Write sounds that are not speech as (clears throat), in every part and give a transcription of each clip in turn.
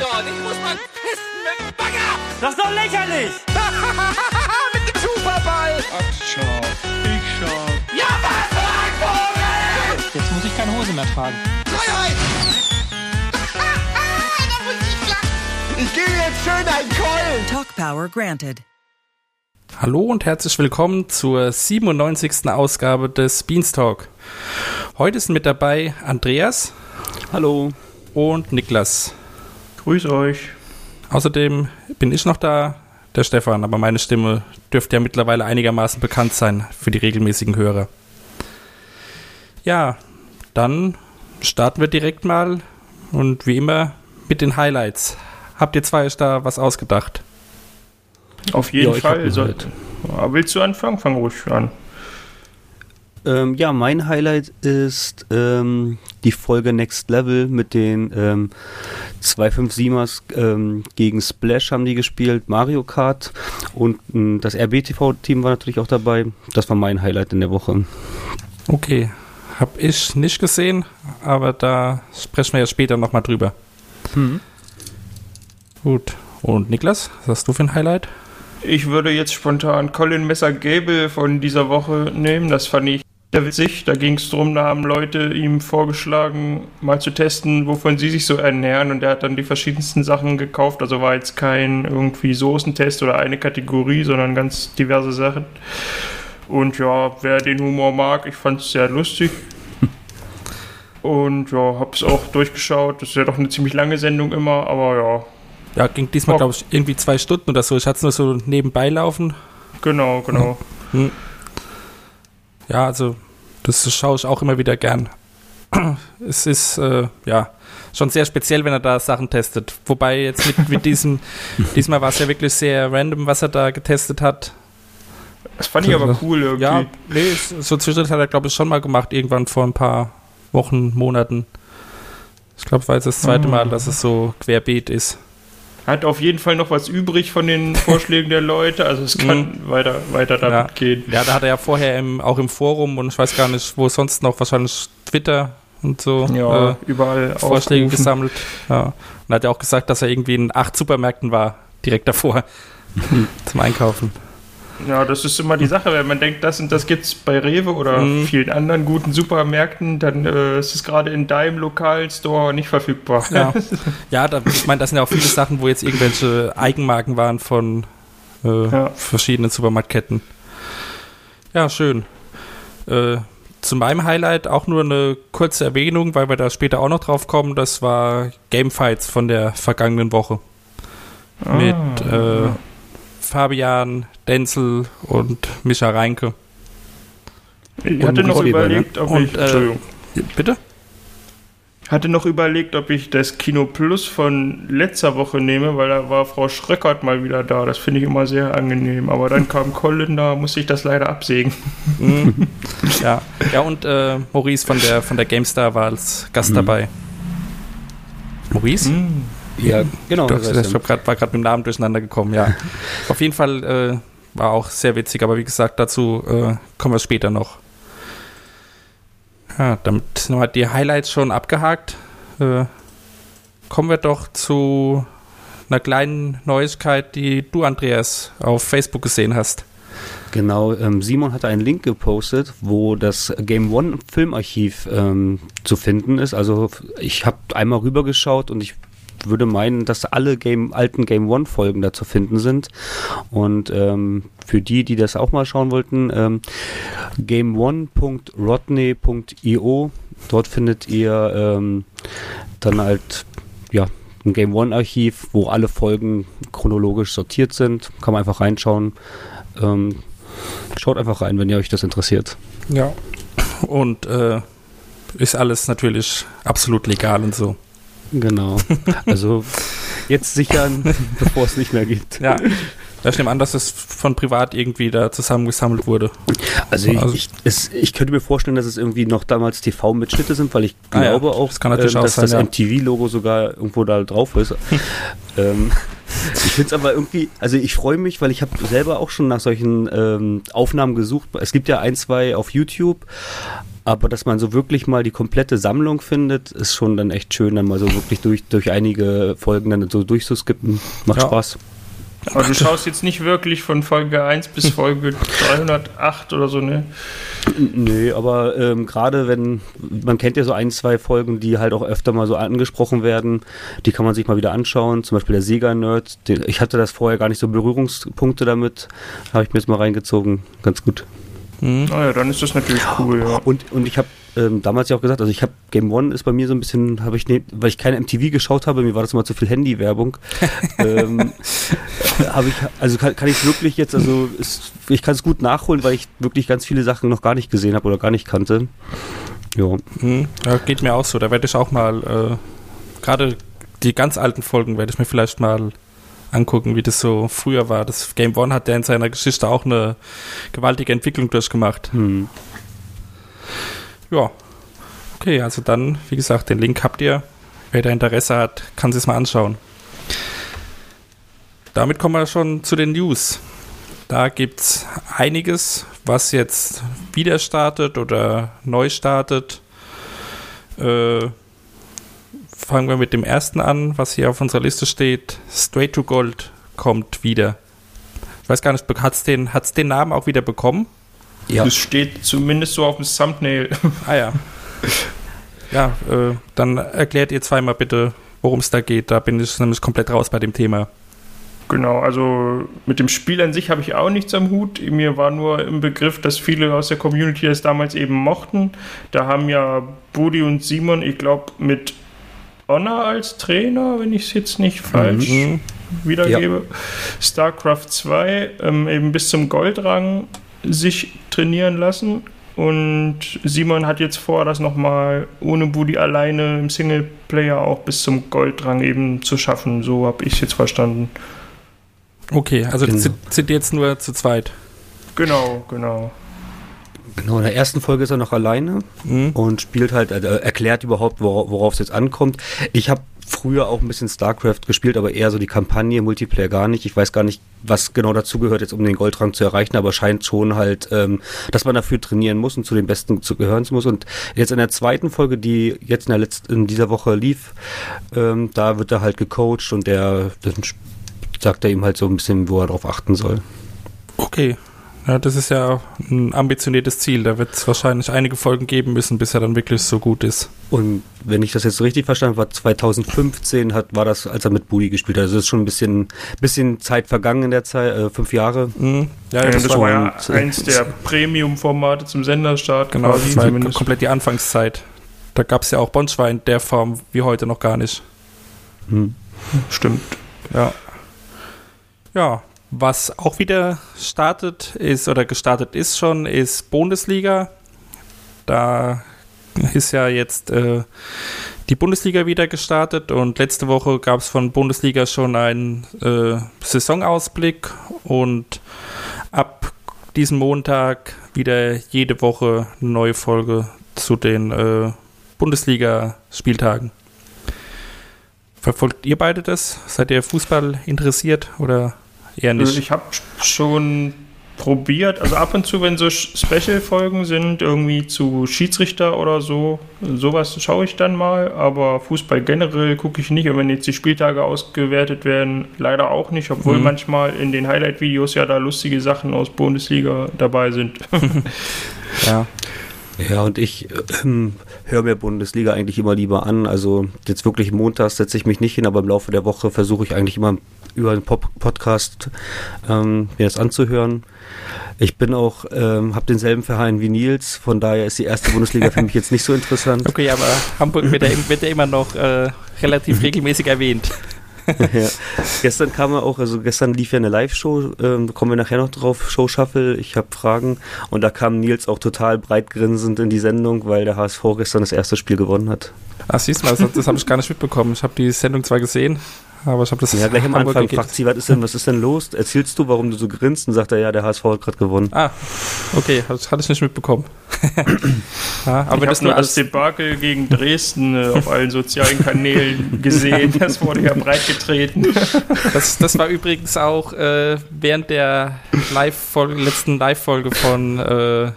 dort. Ich muss mal pissen mit dem Bagger. Das ist doch lächerlich! (laughs) mit dem Superball. Ach, schau. Ich schau. Ja, was Vogel. Jetzt muss ich keine Hose mehr tragen. Freiheit. Ich gebe jetzt schön einen Keulen. Talk Power granted. Hallo und herzlich willkommen zur 97. Ausgabe des Beanstalk. Heute sind mit dabei Andreas Hallo. und Niklas. Grüß euch. Außerdem bin ich noch da, der Stefan, aber meine Stimme dürfte ja mittlerweile einigermaßen bekannt sein für die regelmäßigen Hörer. Ja, dann starten wir direkt mal und wie immer mit den Highlights. Habt ihr zwei euch da was ausgedacht? Auf jeden Ja, Fall. ein So, Highlight. Ja, willst du anfangen? Fang ruhig an. Ähm, ja, mein Highlight ist ähm, die Folge Next Level mit den ähm, 257ers ähm, gegen Splash haben die gespielt, Mario Kart und ähm, das RBTV-Team war natürlich auch dabei. Das war mein Highlight in der Woche. Okay, hab ich nicht gesehen, aber da sprechen wir ja später nochmal drüber. Gut. Und Niklas, was hast du für ein Highlight? Ich würde jetzt spontan Colin Messer Gable von dieser Woche nehmen. Das fand ich sehr witzig. Da ging es darum, da haben Leute ihm vorgeschlagen, mal zu testen, wovon sie sich so ernähren. Und er hat dann die verschiedensten Sachen gekauft. Also war jetzt kein irgendwie Soßentest oder eine Kategorie, sondern ganz diverse Sachen. Und ja, wer den Humor mag, ich fand es sehr lustig. (laughs) Und ja, hab's auch durchgeschaut. Das ist ja doch eine ziemlich lange Sendung immer, aber ja, Ja, ging diesmal, glaube ich, irgendwie zwei Stunden oder so. Ich hatte es nur so nebenbei laufen. genau, genau. Ja, also das schaue ich auch immer wieder gern. (clears throat) Es ist, äh, ja, schon sehr speziell, wenn er da Sachen testet. Wobei jetzt mit, mit diesem, (laughs) diesmal war es ja wirklich sehr random, was er da getestet hat. Das fand ich aber cool irgendwie. Ja, nee, so zwischendurch hat er, glaube ich, schon mal gemacht, irgendwann vor ein paar Wochen, Monaten. Ich glaube, es war jetzt das zweite Mal, dass es so querbeet ist. Hat auf jeden Fall noch was übrig von den (laughs) Vorschlägen der Leute, also es kann weiter, weiter damit Ja. gehen. Ja, da hat er ja vorher im, auch im Forum und ich weiß gar nicht, wo sonst noch, wahrscheinlich Twitter und so Ja, äh, überall Vorschläge aufgerufen. gesammelt. Ja. Und hat ja auch gesagt, dass er irgendwie in acht Supermärkten war, direkt davor (laughs) zum Einkaufen. Ja, das ist immer die Sache, wenn man denkt, das und das gibt's bei Rewe oder Mhm. vielen anderen guten Supermärkten, dann äh, ist es gerade in deinem lokalen Store nicht verfügbar. Ja, (laughs) ja da, ich meine, das sind ja auch viele Sachen, wo jetzt irgendwelche Eigenmarken waren von äh, Ja. verschiedenen Supermarktketten. Ja, schön. Äh, zu meinem Highlight auch nur eine kurze Erwähnung, weil wir da später auch noch drauf kommen. Das war Gamefights von der vergangenen Woche. Mit äh, Fabian, Denzel und Micha Reinke. Ich hatte noch Oliver, ne? überlegt, ob Und, ich, äh, Entschuldigung. Bitte? hatte noch überlegt, ob ich das Kino Plus von letzter Woche nehme, weil da war Frau Schröckert mal wieder da. Das finde ich immer sehr angenehm. Aber dann (laughs) kam Colin, da musste ich das leider absägen. Mhm. (laughs) ja. ja, und äh, Maurice von der, von der GameStar war als Gast dabei. Maurice? Ja, genau. Doch, das heißt ich grad, war gerade mit dem Namen durcheinander gekommen, ja. (laughs) Auf jeden Fall äh, war auch sehr witzig, aber wie gesagt, dazu äh, kommen wir später noch. Ja, damit sind wir die Highlights schon abgehakt. Äh, kommen wir doch zu einer kleinen Neuigkeit, die du, Andreas, auf Facebook gesehen hast. Genau, ähm, Simon hatte einen Link gepostet, wo das Game One Filmarchiv ähm, zu finden ist. Also ich habe einmal rübergeschaut und ich würde meinen, dass alle Game, alten Game One Folgen da zu finden sind. Und ähm, für die, die das auch mal schauen wollten, ähm, game1.rodney.io, dort findet ihr ähm, dann halt ja ein Game One Archiv, wo alle Folgen chronologisch sortiert sind. Kann man einfach reinschauen. Ähm, schaut einfach rein, wenn ihr euch das interessiert. Ja. Und äh, ist alles natürlich absolut legal und so. Genau. Also jetzt sichern, (laughs) bevor es nicht mehr geht. Ja. Ich nehme an, dass es von privat irgendwie da zusammengesammelt wurde. Also, Also- ich, es, ich könnte mir vorstellen, dass es irgendwie noch damals TV-Mitschnitte sind, weil ich Ah ja, glaube auch, das auch dass sein, das. MTV-Logo sogar irgendwo da drauf ist. (laughs) ähm, Ich finde es aber irgendwie, also ich freue mich, weil ich habe selber auch schon nach solchen ähm, Aufnahmen gesucht. Es gibt ja ein, zwei auf YouTube, aber dass man so wirklich mal die komplette Sammlung findet, ist schon dann echt schön, dann mal so wirklich durch, durch einige Folgen dann so durchzuskippen. Macht Ja. Spaß. Aber du schaust jetzt nicht wirklich von Folge 1 bis (laughs) Folge 308 oder so, ne? Nö, aber ähm, gerade wenn, man kennt ja so ein, zwei Folgen, die halt auch öfter mal so angesprochen werden, die kann man sich mal wieder anschauen. Zum Beispiel der Sega-Nerd. Ich hatte das vorher gar nicht so Berührungspunkte damit. Habe ich mir jetzt mal reingezogen. Ganz gut. Naja, dann ist das natürlich cool, ja. Und, und ich habe ähm, damals ja auch gesagt, also ich habe Game One ist bei mir so ein bisschen, habe ich, ne, weil ich keine MTV geschaut habe, mir war das immer zu viel Handy-Werbung. (laughs) ähm, (laughs) habe ich, also kann, kann ich wirklich jetzt, also ist, ich kann es gut nachholen, weil ich wirklich ganz viele Sachen noch gar nicht gesehen habe oder gar nicht kannte. Ja. Hm, ja, geht mir auch so. Da werde ich auch mal, äh, gerade die ganz alten Folgen werde ich mir vielleicht mal angucken, wie das so früher war. Das Game One hat ja in seiner Geschichte auch eine gewaltige Entwicklung durchgemacht. Hm. Ja. Okay, also dann, wie gesagt, den Link habt ihr. Wer da Interesse hat, kann sich mal anschauen. Damit kommen wir schon zu den News. Da gibt es einiges, was jetzt wieder startet oder neu startet. Äh, fangen wir mit dem ersten an, was hier auf unserer Liste steht. Straight to Gold kommt wieder. Ich weiß gar nicht, hat es den, hat's den Namen auch wieder bekommen? Ja. Das steht zumindest so auf dem Thumbnail. (laughs) Ah ja. Ja, äh, dann erklärt ihr zweimal bitte, worum es da geht. Da bin ich nämlich komplett raus bei dem Thema. Genau, also mit dem Spiel an sich habe ich auch nichts am Hut. Mir war nur im Begriff, dass viele aus der Community das damals eben mochten. Da haben ja Budi und Simon, ich glaube, mit Honor als Trainer, wenn ich es jetzt nicht falsch Mhm. wiedergebe, StarCraft 2 ähm, eben bis zum Goldrang sich trainieren lassen. Und Simon hat jetzt vor, das nochmal ohne Budi alleine im Singleplayer auch bis zum Goldrang eben zu schaffen. So habe ich es jetzt verstanden. Okay, also Genau. sind, sind jetzt nur zu zweit. Genau, genau. Genau, in der ersten Folge ist er noch alleine Mhm. und spielt halt, äh, erklärt überhaupt, wora- worauf es jetzt ankommt. Ich habe früher auch ein bisschen StarCraft gespielt, aber eher so die Kampagne, Multiplayer gar nicht. Ich weiß gar nicht, was genau dazu gehört, jetzt um den Goldrang zu erreichen, aber scheint schon halt, ähm, dass man dafür trainieren muss und zu den Besten zu gehören muss. Und jetzt in der zweiten Folge, die jetzt in, der letzten, in dieser Woche lief, ähm, da wird er halt gecoacht und der dann sagt er ihm halt so ein bisschen, wo er drauf achten soll. Okay. Ja, das ist ja ein ambitioniertes Ziel. Da wird es wahrscheinlich einige Folgen geben müssen, bis er dann wirklich so gut ist. Und wenn ich das jetzt so richtig verstanden habe, war 2015 hat, war das, als er mit Budi gespielt hat. Also es ist schon ein bisschen, bisschen Zeit vergangen in der Zeit, äh, fünf Jahre. Mhm. Ja, Ja, das, das, war, war ja äh, eins der (laughs) Premium-Formate zum Senderstart. genau, quasi das war zumindest. komplett die Anfangszeit. Da gab es ja auch Bonschwein in der Form wie heute noch gar nicht. Hm. Stimmt. Ja. Ja, was auch wieder startet ist oder gestartet ist schon, ist Bundesliga. Da ist ja jetzt äh, die Bundesliga wieder gestartet und letzte Woche gab es von Bundesliga schon einen äh, Saisonausblick und ab diesem Montag wieder jede Woche eine neue Folge zu den äh, Bundesliga-Spieltagen. Verfolgt ihr beide das? Seid ihr Fußball interessiert oder eher Also nicht? ich habe schon probiert, also ab und zu, wenn so Special-Folgen sind, irgendwie zu Schiedsrichter oder so, sowas schaue ich dann mal, aber Fußball generell gucke ich nicht und wenn jetzt die Spieltage ausgewertet werden, leider auch nicht, obwohl Mhm. manchmal in den Highlight-Videos ja da lustige Sachen aus Bundesliga dabei sind. (laughs) Ja. Ja, und ich ähm, höre mir Bundesliga eigentlich immer lieber an. Also jetzt wirklich montags setze ich mich nicht hin, aber im Laufe der Woche versuche ich eigentlich immer über einen Pop Podcast ähm, mir das anzuhören. Ich bin auch, ähm, habe denselben Verein wie Nils, von daher ist die erste Bundesliga für mich jetzt nicht so interessant. (laughs) Okay, aber Hamburg wird ja, wird ja immer noch äh, relativ (laughs) regelmäßig erwähnt. Ja. (laughs) Gestern kam er auch, also gestern lief ja eine Live-Show, ähm, kommen wir nachher noch drauf, Show Shuffle, ich habe Fragen und da kam Nils auch total breit grinsend in die Sendung, weil der HSV gestern das erste Spiel gewonnen hat. Ach, siehst du mal, das, das habe ich gar nicht mitbekommen. Ich habe die Sendung zwar gesehen, aber ich habe das Ja, gleich am Hamburg Anfang fragt sie, was ist denn, was ist denn los? Erzählst du, warum du so grinst? Und sagt er, ja, der HSV hat gerade gewonnen. Ah, okay, das hatte ich nicht mitbekommen. (laughs) Ja, aber ich das habe nur das als, Debakel gegen Dresden äh, auf allen sozialen Kanälen (laughs) gesehen. Das wurde ja breitgetreten. (laughs) das, das war übrigens auch äh, während der Live-Folge, letzten Live-Folge von, äh,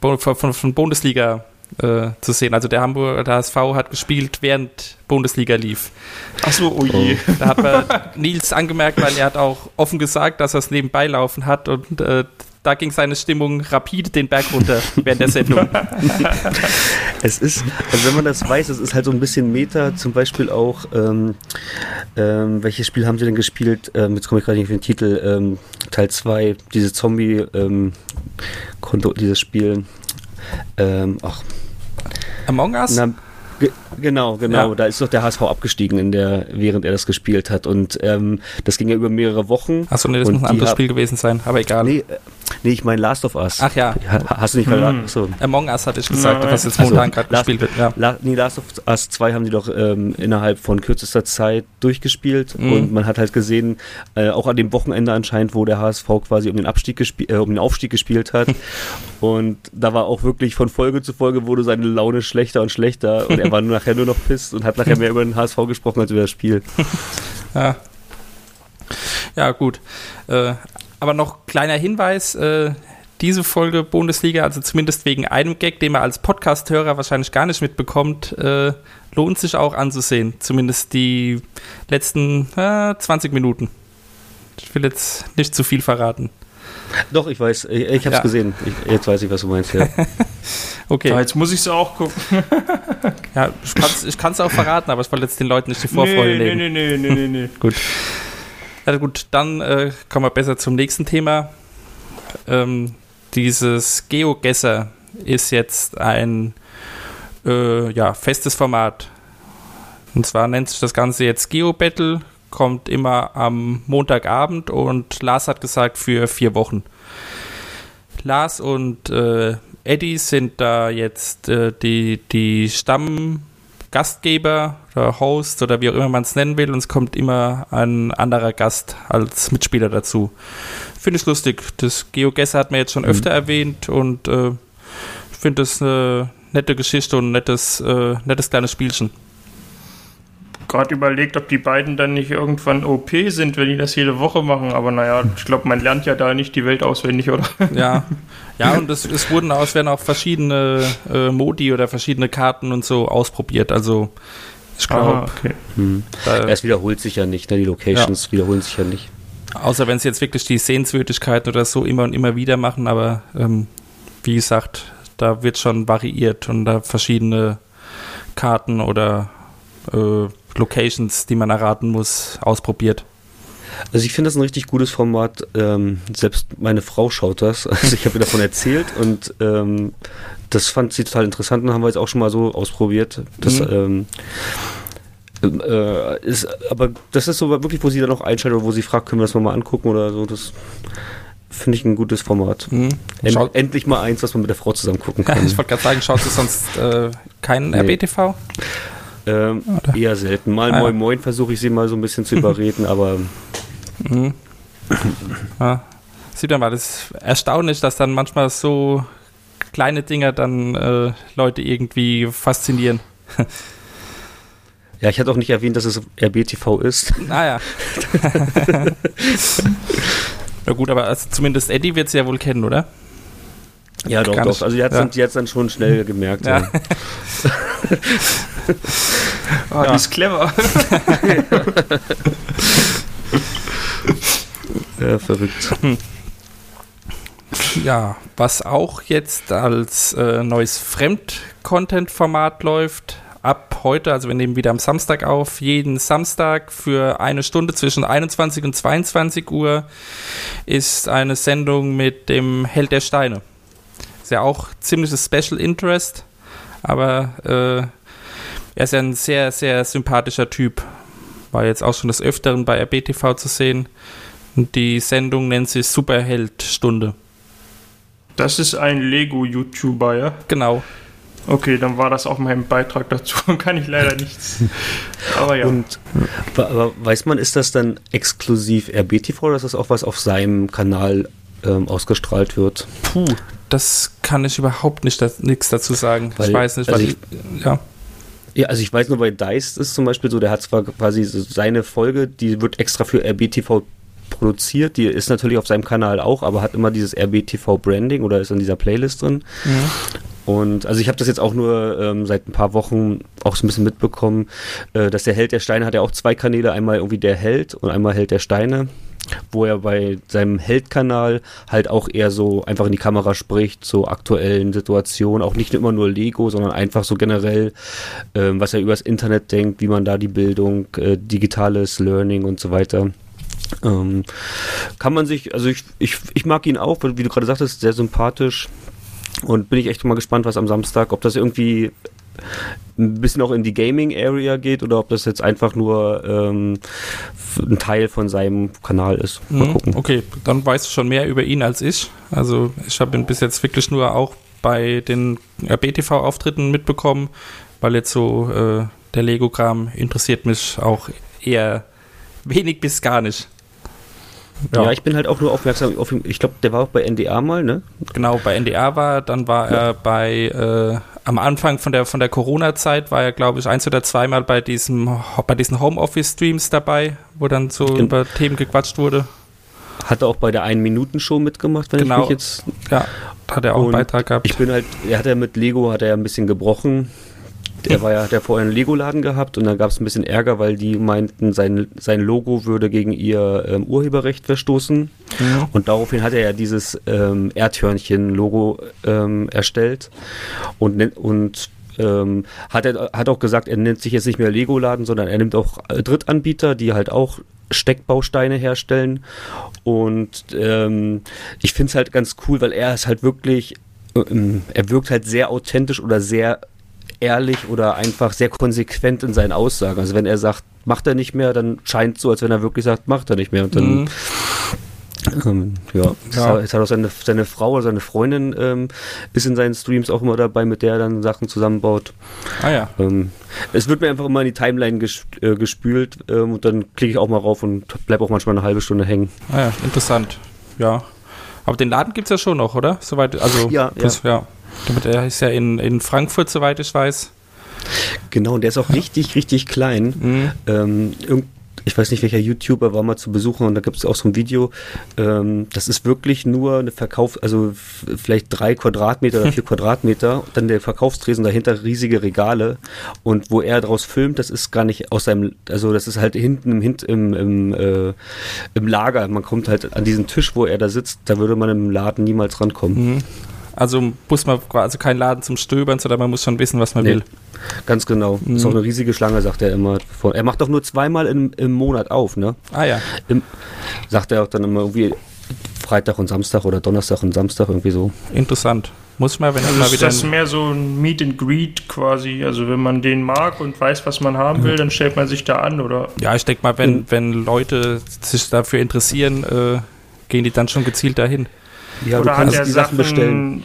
von, von, von Bundesliga äh, zu sehen. Also der Hamburger der HSV hat gespielt, während Bundesliga lief. Achso, oh je. Da hat man (laughs) Nils angemerkt, weil er hat auch offen gesagt, dass er es nebenbei laufen hat und äh, da ging seine Stimmung rapide den Berg runter während der Sendung. (laughs) Es ist, also wenn man das weiß, es ist halt so ein bisschen Meta, zum Beispiel auch, ähm, ähm, welches Spiel haben sie denn gespielt? Ähm, jetzt komme ich gerade nicht auf den Titel, ähm, Teil 2, diese Zombie, ähm, Konto, dieses Spiel. Ähm, ach, Among Us? na, ge genau, genau, Ja. da ist doch der HSV abgestiegen, in der, während er das gespielt hat. Und ähm, das ging ja über mehrere Wochen. Achso, nee, das Und muss ein anderes Spiel gewesen sein, aber egal. Nee, äh, nee, ich meine Last of Us. Ach ja. Ha- Hast du nicht gerade? Hm. Achso. Among Us hatte ich gesagt, was jetzt Also, momentan gerade Last- gespielt wird. Ja. La nee, Last of Us 2 haben die doch ähm, innerhalb von kürzester Zeit durchgespielt Mhm. und man hat halt gesehen, äh, auch an dem Wochenende anscheinend, wo der HSV quasi um den Abstieg äh, um den Aufstieg gespielt hat (laughs) und da war auch wirklich von Folge zu Folge wurde seine Laune schlechter und schlechter und er (laughs) war nur nachher nur noch pisst und hat nachher mehr über den HSV gesprochen als über das Spiel. (laughs) Ja, ja gut. Äh, aber noch kleiner Hinweis, äh, diese Folge Bundesliga, also zumindest wegen einem Gag, den man als Podcast-Hörer wahrscheinlich gar nicht mitbekommt, äh, lohnt sich auch anzusehen. Zumindest die letzten äh, 20 Minuten. Ich will jetzt nicht zu viel verraten. Doch, ich weiß, ich, ich hab's Ja. gesehen. Ich, jetzt weiß ich, was du meinst, ja. (laughs) Okay, Ja, jetzt muss ich es auch gucken. (laughs) ja, ich kann es auch verraten, aber ich wollte jetzt den Leuten nicht die Vorfreude nee, nehmen. nee, nee, nee, nee, nee. (laughs) Gut. Ja, gut, dann äh, kommen wir besser zum nächsten Thema. Ähm, dieses GeoGesser ist jetzt ein äh, ja, festes Format. Und zwar nennt sich das Ganze jetzt GeoBattle, kommt immer am Montagabend und Lars hat gesagt für vier Wochen. Lars und äh, Eddie sind da jetzt äh, die, die Stammgastgeber oder Host oder wie auch immer man es nennen will und es kommt immer ein anderer Gast als Mitspieler dazu. Finde ich lustig. Das GeoGesser hat man jetzt schon öfter erwähnt und äh, ich finde das eine nette Geschichte und ein nettes, äh, nettes kleines Spielchen. Gerade überlegt, ob die beiden dann nicht irgendwann OP sind, wenn die das jede Woche machen. Aber naja, ich glaube, man lernt ja da nicht die Welt auswendig, oder? Ja, ja (laughs) und es, es wurden aus, werden auch verschiedene äh, Modi oder verschiedene Karten und so ausprobiert. Also ich glaube, Ah, okay. Hm. Es wiederholt sich ja nicht, ne? die Locations wiederholen sich ja nicht. außer wenn sie jetzt wirklich die Sehenswürdigkeiten oder so immer und immer wieder machen, aber ähm, wie gesagt, da wird schon variiert und da verschiedene Karten oder äh, Locations, die man erraten muss, ausprobiert. Also ich finde das ein richtig gutes Format. Ähm, selbst meine Frau schaut das. (laughs) Also ich habe ihr davon erzählt und ähm, das fand sie total interessant und haben wir jetzt auch schon mal so ausprobiert. Das Mhm. ähm, äh, ist, aber das ist so wirklich, wo sie dann auch einschaltet oder wo sie fragt, können wir das mal angucken oder so. Das finde ich ein gutes Format. Mhm. End, endlich mal eins, was man mit der Frau zusammen gucken (laughs) kann. ich wollte gerade sagen, schaut ihr sonst äh, keinen Nee. RBTV? Ähm, eher selten. Mal Ah. Moin Moin versuche ich sie mal so ein bisschen zu (laughs) überreden, aber Mhm. Ja. Sieht man mal, das ist erstaunlich, dass dann manchmal so kleine Dinger dann äh, Leute irgendwie faszinieren. ja, ich hatte auch nicht erwähnt, dass es RBTV ist. Naja. (laughs) (laughs) Na gut, aber also zumindest Eddie wird es ja wohl kennen, oder? Ja, doch, doch. Also die hat Ja. dann, dann schon schnell gemerkt. Ja. Ja. (laughs) Ah, die ist clever. (laughs) Ja, verrückt. Ja, was auch jetzt als äh, neues Fremd-Content-Format läuft, ab heute, also wir nehmen wieder am Samstag auf, jeden Samstag für eine Stunde zwischen 21 und 22 Uhr ist eine Sendung mit dem Held der Steine. Ist ja auch ziemliches Special Interest, aber äh, er ist ja ein sehr, sehr sympathischer Typ. War jetzt auch schon des Öfteren bei RBTV zu sehen. Und die Sendung nennt sich Superheld-Stunde. Das ist ein Lego-YouTuber, ja? Genau. Okay, dann war das auch mein Beitrag dazu. (laughs) Kann ich leider nichts. Aber ja. Und aber weiß man, ist das dann exklusiv RBTV oder ist das auch was auf seinem Kanal ähm, ausgestrahlt wird? Puh. Das kann ich überhaupt nicht da, nichts dazu sagen. Weil- ich weiß nicht, also weil ich, ja. Ja, also ich weiß nur, bei Dice ist zum Beispiel so, der hat zwar quasi so seine Folge, die wird extra für RBTV produziert, die ist natürlich auf seinem Kanal auch, aber hat immer dieses RBTV-Branding oder ist in dieser Playlist drin. Und also ich habe das jetzt auch nur ähm, seit ein paar Wochen auch so ein bisschen mitbekommen, äh, dass der Held der Steine hat ja auch zwei Kanäle, einmal irgendwie der Held und einmal Held der Steine, wo er bei seinem Held-Kanal halt auch eher so einfach in die Kamera spricht, zu aktuellen Situationen, auch nicht immer nur Lego, sondern einfach so generell, ähm, was er übers Internet denkt, wie man da die Bildung, äh, digitales Learning und so weiter ähm, kann man sich, also ich, ich, ich mag ihn auch, wie du gerade sagtest, sehr sympathisch. Und bin ich echt mal gespannt, was am Samstag, ob das irgendwie ein bisschen auch in die Gaming-Area geht oder ob das jetzt einfach nur ähm, ein Teil von seinem Kanal ist. Mal Mhm, gucken. Okay, dann weißt du schon mehr über ihn als ich. Also ich habe ihn bis jetzt wirklich nur auch bei den BTV-Auftritten mitbekommen, weil jetzt so äh, der Lego-Kram interessiert mich auch eher wenig bis gar nicht. Ja. ich bin halt auch nur aufmerksam auf ihn. Ich glaube, der war auch bei NDA mal, ne? Genau, bei NDR war, dann war er bei, äh, am Anfang von der, von der Corona-Zeit war er, glaube ich, eins oder zweimal bei, diesem, bei diesen Homeoffice-Streams dabei, wo dann so Gen- über Themen gequatscht wurde. Hat er auch bei der Ein-Minuten-Show mitgemacht, wenn Genau. ich mich jetzt Ja, hat er auch einen Beitrag gehabt. Ich bin halt, er hat ja mit Lego hat er ja ein bisschen gebrochen. Der war ja, der vorher einen Lego-Laden gehabt und dann gab es ein bisschen Ärger, weil die meinten, sein, sein Logo würde gegen ihr ähm, Urheberrecht verstoßen. Und daraufhin hat er ja dieses ähm, Erdhörnchen-Logo ähm, erstellt und, und ähm, hat er hat auch gesagt, er nennt sich jetzt nicht mehr Lego-Laden, sondern er nimmt auch äh, Drittanbieter, die halt auch Steckbausteine herstellen. Und ähm, ich finde es halt ganz cool, weil er ist halt wirklich, ähm, er wirkt halt sehr authentisch oder sehr ehrlich oder einfach sehr konsequent in seinen Aussagen. Also wenn er sagt, macht er nicht mehr, dann scheint es so, als wenn er wirklich sagt, macht er nicht mehr. Und dann Mhm. ähm, ja, Ja. jetzt hat auch seine, seine Frau oder seine Freundin ähm, ist in seinen Streams auch immer dabei, mit der er dann Sachen zusammenbaut. Ah ja. Ähm, es wird mir einfach immer in die Timeline ges äh, gespült ähm, und dann klicke ich auch mal rauf und bleib auch manchmal eine halbe Stunde hängen. Ah ja, interessant. Ja. Aber den Laden gibt es ja schon noch, oder? Soweit, also Ja, das, ja. Damit er ist ja in, in Frankfurt, soweit ich weiß. Genau, und der ist auch richtig, (laughs) richtig klein. Mhm. Ähm, ich weiß nicht, welcher YouTuber war mal zu besuchen und da gibt es auch so ein Video. Ähm, das ist wirklich nur eine Verkauf, also vielleicht drei Quadratmeter oder vier (laughs) Quadratmeter, dann der Verkaufstresen dahinter riesige Regale und wo er draus filmt, das ist gar nicht aus seinem, also das ist halt hinten im, Hint- im, im, äh, im Lager. Man kommt halt an diesen Tisch, wo er da sitzt, da würde man im Laden niemals rankommen. Mhm. Also muss man quasi kein Laden zum Stöbern, sondern man muss schon wissen, was man Nee. will. Ganz genau. Ist auch eine riesige Schlange, sagt er immer. Er macht doch nur zweimal im, im Monat auf, ne? Ah ja. Im, sagt er auch dann immer irgendwie Freitag und Samstag oder Donnerstag und Samstag irgendwie so. Interessant. Muss ich mal, wenn Also mal ist wieder. das mehr so ein Meet and Greet quasi. Also wenn man den mag und weiß, was man haben will, dann stellt man sich da an, oder? ja, ich denke mal, Mhm. wenn, wenn Leute sich dafür interessieren, äh, gehen die dann schon gezielt dahin. Ja, oder du kannst hat er die Sachen bestellen.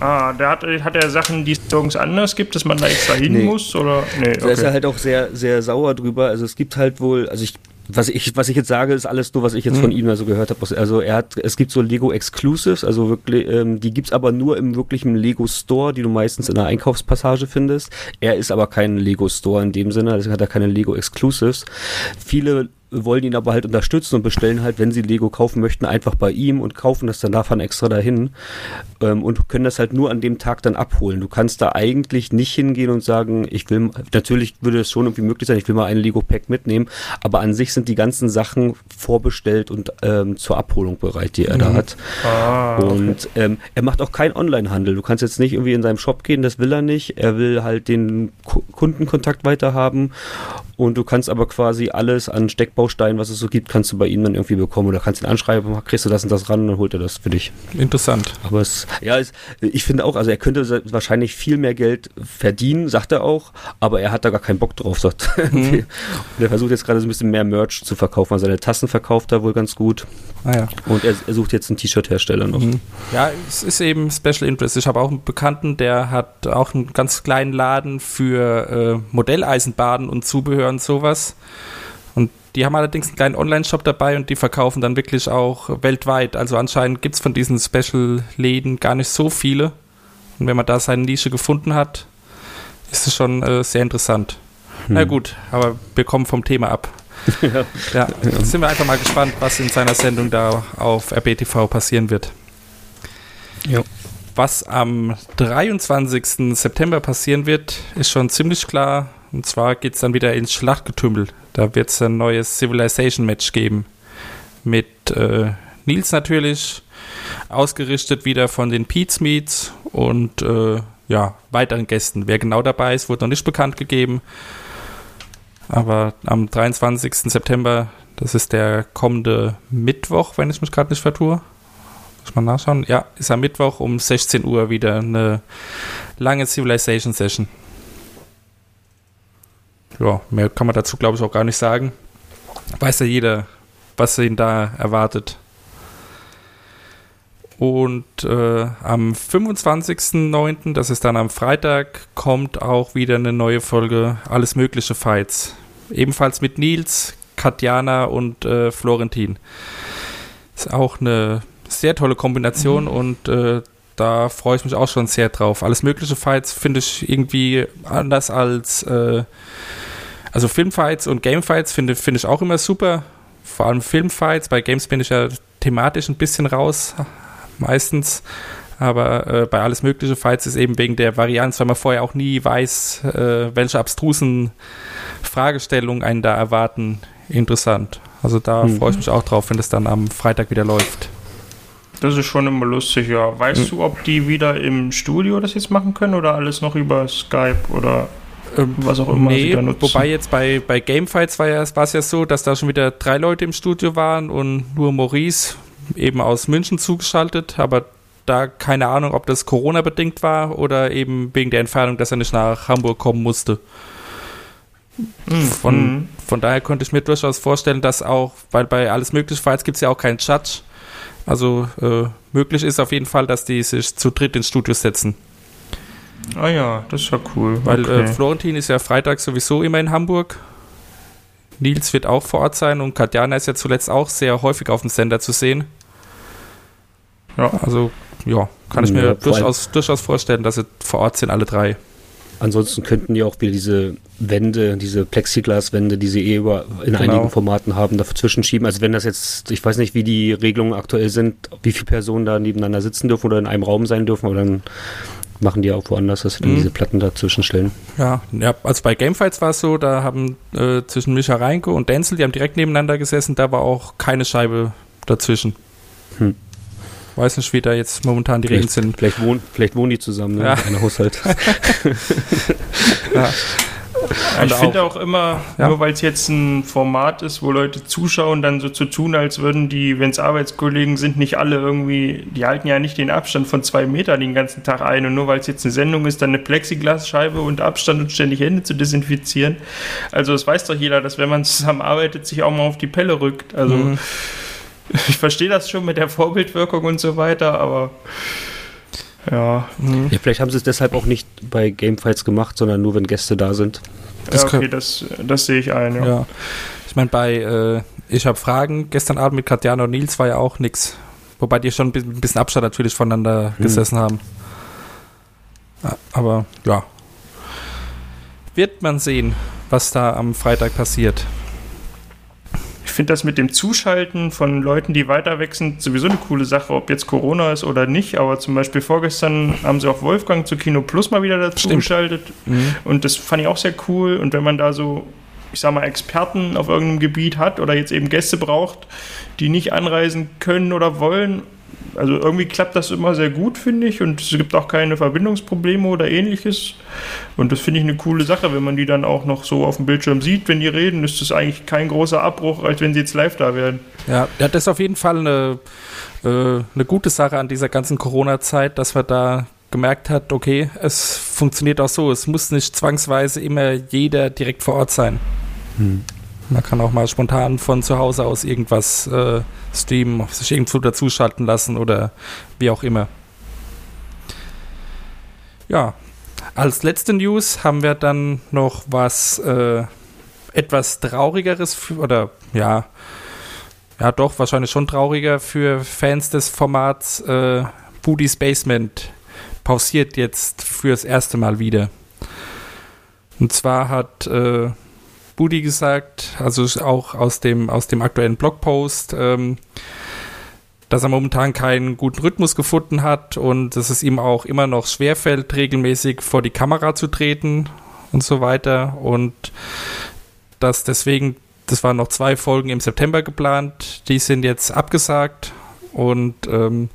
Ah, der hat, hat er Sachen, die es nirgends anders gibt, dass man da extra hin Nee. muss? Oder? Nee, Da ist er okay. halt auch sehr, sehr sauer drüber. Also es gibt halt wohl, also ich, was ich, was ich jetzt sage, ist alles nur, was ich jetzt von ihm also gehört habe. Also er hat, es gibt so Lego Exclusives, also wirklich, ähm, die gibt's aber nur im wirklichen Lego Store, die du meistens in der Einkaufspassage findest. Er ist aber kein Lego Store in dem Sinne, deswegen hat er keine Lego Exclusives. Viele wollen ihn aber halt unterstützen und bestellen halt, wenn sie Lego kaufen möchten, einfach bei ihm und kaufen das dann davon extra dahin ähm, und können das halt nur an dem Tag dann abholen. Du kannst da eigentlich nicht hingehen und sagen, ich will, natürlich würde es schon irgendwie möglich sein, ich will mal ein Lego-Pack mitnehmen, aber an sich sind die ganzen Sachen vorbestellt und ähm, zur Abholung bereit, die er da hat. Ah, okay. Und ähm, er macht auch keinen Online-Handel. Du kannst jetzt nicht irgendwie in seinem Shop gehen, das will er nicht. Er will halt den Ku- Kundenkontakt weiterhaben. Und du kannst aber quasi alles an Steckbausteinen, was es so gibt, kannst du bei ihm dann irgendwie bekommen. Oder kannst ihn anschreiben, kriegst du das und das ran und dann holt er das für dich. Interessant. Aber es, ja, es, ich finde auch, also er könnte wahrscheinlich viel mehr Geld verdienen, sagt er auch, aber er hat da gar keinen Bock drauf, sagt (laughs) er. Und er versucht jetzt gerade so ein bisschen mehr Merch zu verkaufen. Also seine Tassen verkauft er wohl ganz gut. Ah ja. Und er, er sucht jetzt einen T-Shirt-Hersteller noch. Ja, es ist eben Special Interest. Ich habe auch einen Bekannten, der hat auch einen ganz kleinen Laden für äh, Modelleisenbahnen und Zubehör und sowas. Die haben allerdings einen kleinen Online-Shop dabei und die verkaufen dann wirklich auch weltweit. Also anscheinend gibt es von diesen Special-Läden gar nicht so viele. Und wenn man da seine Nische gefunden hat, ist es schon äh, sehr interessant. Hm. Na gut, aber wir kommen vom Thema ab. (laughs) ja. ja, jetzt sind wir einfach mal gespannt, was in seiner Sendung da auf RBTV passieren wird. Ja. Was am 23. September passieren wird, ist schon ziemlich klar. Und zwar geht es dann wieder ins Schlachtgetümmel. Da wird es ein neues Civilization-Match geben. Mit äh, Nils natürlich, ausgerichtet wieder von den Pete's Meets und äh, ja, weiteren Gästen. Wer genau dabei ist, wurde noch nicht bekannt gegeben. Aber am 23. September, das ist der kommende Mittwoch, wenn ich mich gerade nicht vertue. Muss man nachschauen. Ja, ist am Mittwoch um 16 Uhr wieder eine lange Civilization Session. Ja, mehr kann man dazu, glaube ich, auch gar nicht sagen. Weiß ja jeder, was ihn da erwartet. Und äh, am 25.09., das ist dann am Freitag, kommt auch wieder eine neue Folge Alles Mögliche Fights. Ebenfalls mit Nils, Katjana und äh, Florentin. Ist auch eine sehr tolle Kombination mhm. und äh, da freue ich mich auch schon sehr drauf. Alles Mögliche Fights finde ich irgendwie anders als äh, also Filmfights und Gamefights finde find ich auch immer super. Vor allem Filmfights. Bei Games bin ich ja thematisch ein bisschen raus, meistens. Aber äh, bei alles mögliche Fights ist eben wegen der Varianz, weil man vorher auch nie weiß, äh, welche abstrusen Fragestellungen einen da erwarten, interessant. Also da mhm. freue ich mich auch drauf, wenn es dann am Freitag wieder läuft. Das ist schon immer lustig, ja. Weißt mhm. du, ob die wieder im Studio das jetzt machen können oder alles noch über Skype oder ähm, was auch immer nee, Wobei jetzt bei, bei Gamefights war ja, es ja so, dass da schon wieder drei Leute im Studio waren und nur Maurice eben aus München zugeschaltet, aber da keine Ahnung, ob das Corona-bedingt war oder eben wegen der Entfernung, dass er nicht nach Hamburg kommen musste. Hm, von, mhm. von daher konnte ich mir durchaus vorstellen, dass auch, weil bei alles mögliche Fights gibt es ja auch keinen Judge. Also äh, möglich ist auf jeden Fall, dass die sich zu dritt ins Studio setzen. Ah ja, das ist ja cool. Weil äh, okay. äh, Florentin ist ja Freitag sowieso immer in Hamburg. Nils wird auch vor Ort sein und Katjana ist ja zuletzt auch sehr häufig auf dem Sender zu sehen. Ja. Also, ja, kann ich mir ja, durchaus, durchaus vorstellen, dass sie vor Ort sind, alle drei. Ansonsten könnten die auch wieder diese Wände, diese Plexiglas-Wände, die sie eh über, in genau. einigen Formaten haben, dazwischen schieben. Also wenn das jetzt, ich weiß nicht, wie die Regelungen aktuell sind, wie viele Personen da nebeneinander sitzen dürfen oder in einem Raum sein dürfen, aber dann machen die auch woanders, dass sie mhm. diese Platten dazwischen stellen. Ja, ja, also bei Gamefights war es so, da haben äh, zwischen Micha Reinke und Denzel, die haben direkt nebeneinander gesessen, da war auch keine Scheibe dazwischen. Hm. Weiß nicht, wie da jetzt momentan die Regeln sind. Vielleicht wohnen, vielleicht wohnen die zusammen, ne? Ja. In Haushalt. (laughs) (laughs) ja. (laughs) ich finde auch immer, ja. nur weil es jetzt ein Format ist, wo Leute zuschauen, dann so zu tun, als würden die, wenn es Arbeitskollegen sind, nicht alle irgendwie, die halten ja nicht den Abstand von zwei Meter den ganzen Tag ein. Und nur weil es jetzt eine Sendung ist, dann eine Plexiglasscheibe und Abstand und ständig Hände zu desinfizieren. Also es weiß doch jeder, dass wenn man zusammen arbeitet, sich auch mal auf die Pelle rückt. Also mhm. ich verstehe das schon mit der Vorbildwirkung und so weiter, aber ja. Mhm. ja. Vielleicht haben sie es deshalb auch nicht bei Gamefights gemacht, sondern nur, wenn Gäste da sind. Das ja, okay, das, das sehe ich ein, ja. ja. Ich meine, bei äh, Ich habe Fragen, gestern Abend mit Katjana und Nils war ja auch nichts. Wobei die schon ein bisschen Abstand natürlich voneinander mhm. gesessen haben. Aber ja. Wird man sehen, was da am Freitag passiert finde das mit dem Zuschalten von Leuten, die weiter weg sind, sowieso eine coole Sache, ob jetzt Corona ist oder nicht. Aber zum Beispiel vorgestern haben sie auch Wolfgang zu Kino Plus mal wieder dazu Stimmt. geschaltet. Mhm. Und das fand ich auch sehr cool. Und wenn man da so, ich sag mal, Experten auf irgendeinem Gebiet hat oder jetzt eben Gäste braucht, die nicht anreisen können oder wollen also irgendwie klappt das immer sehr gut, finde ich. Und es gibt auch keine Verbindungsprobleme oder ähnliches. Und das finde ich eine coole Sache, wenn man die dann auch noch so auf dem Bildschirm sieht, wenn die reden, ist das eigentlich kein großer Abbruch, als wenn sie jetzt live da wären. Ja, das ist auf jeden Fall eine, äh, eine gute Sache an dieser ganzen Corona-Zeit, dass man da gemerkt hat, okay, es funktioniert auch so. Es muss nicht zwangsweise immer jeder direkt vor Ort sein. Hm. Man kann auch mal spontan von zu Hause aus irgendwas äh, streamen, sich irgendwo dazuschalten lassen oder wie auch immer. Ja, als letzte News haben wir dann noch was äh, etwas traurigeres für, oder ja, ja doch, wahrscheinlich schon trauriger für Fans des Formats. Äh, Booty's Basement pausiert jetzt fürs erste Mal wieder. Und zwar hat äh, Booty gesagt, also auch aus dem, aus dem aktuellen Blogpost, ähm, dass er momentan keinen guten Rhythmus gefunden hat und dass es ihm auch immer noch schwerfällt, regelmäßig vor die Kamera zu treten und so weiter. Und dass deswegen, das waren noch zwei Folgen im September geplant, die sind jetzt abgesagt und ähm,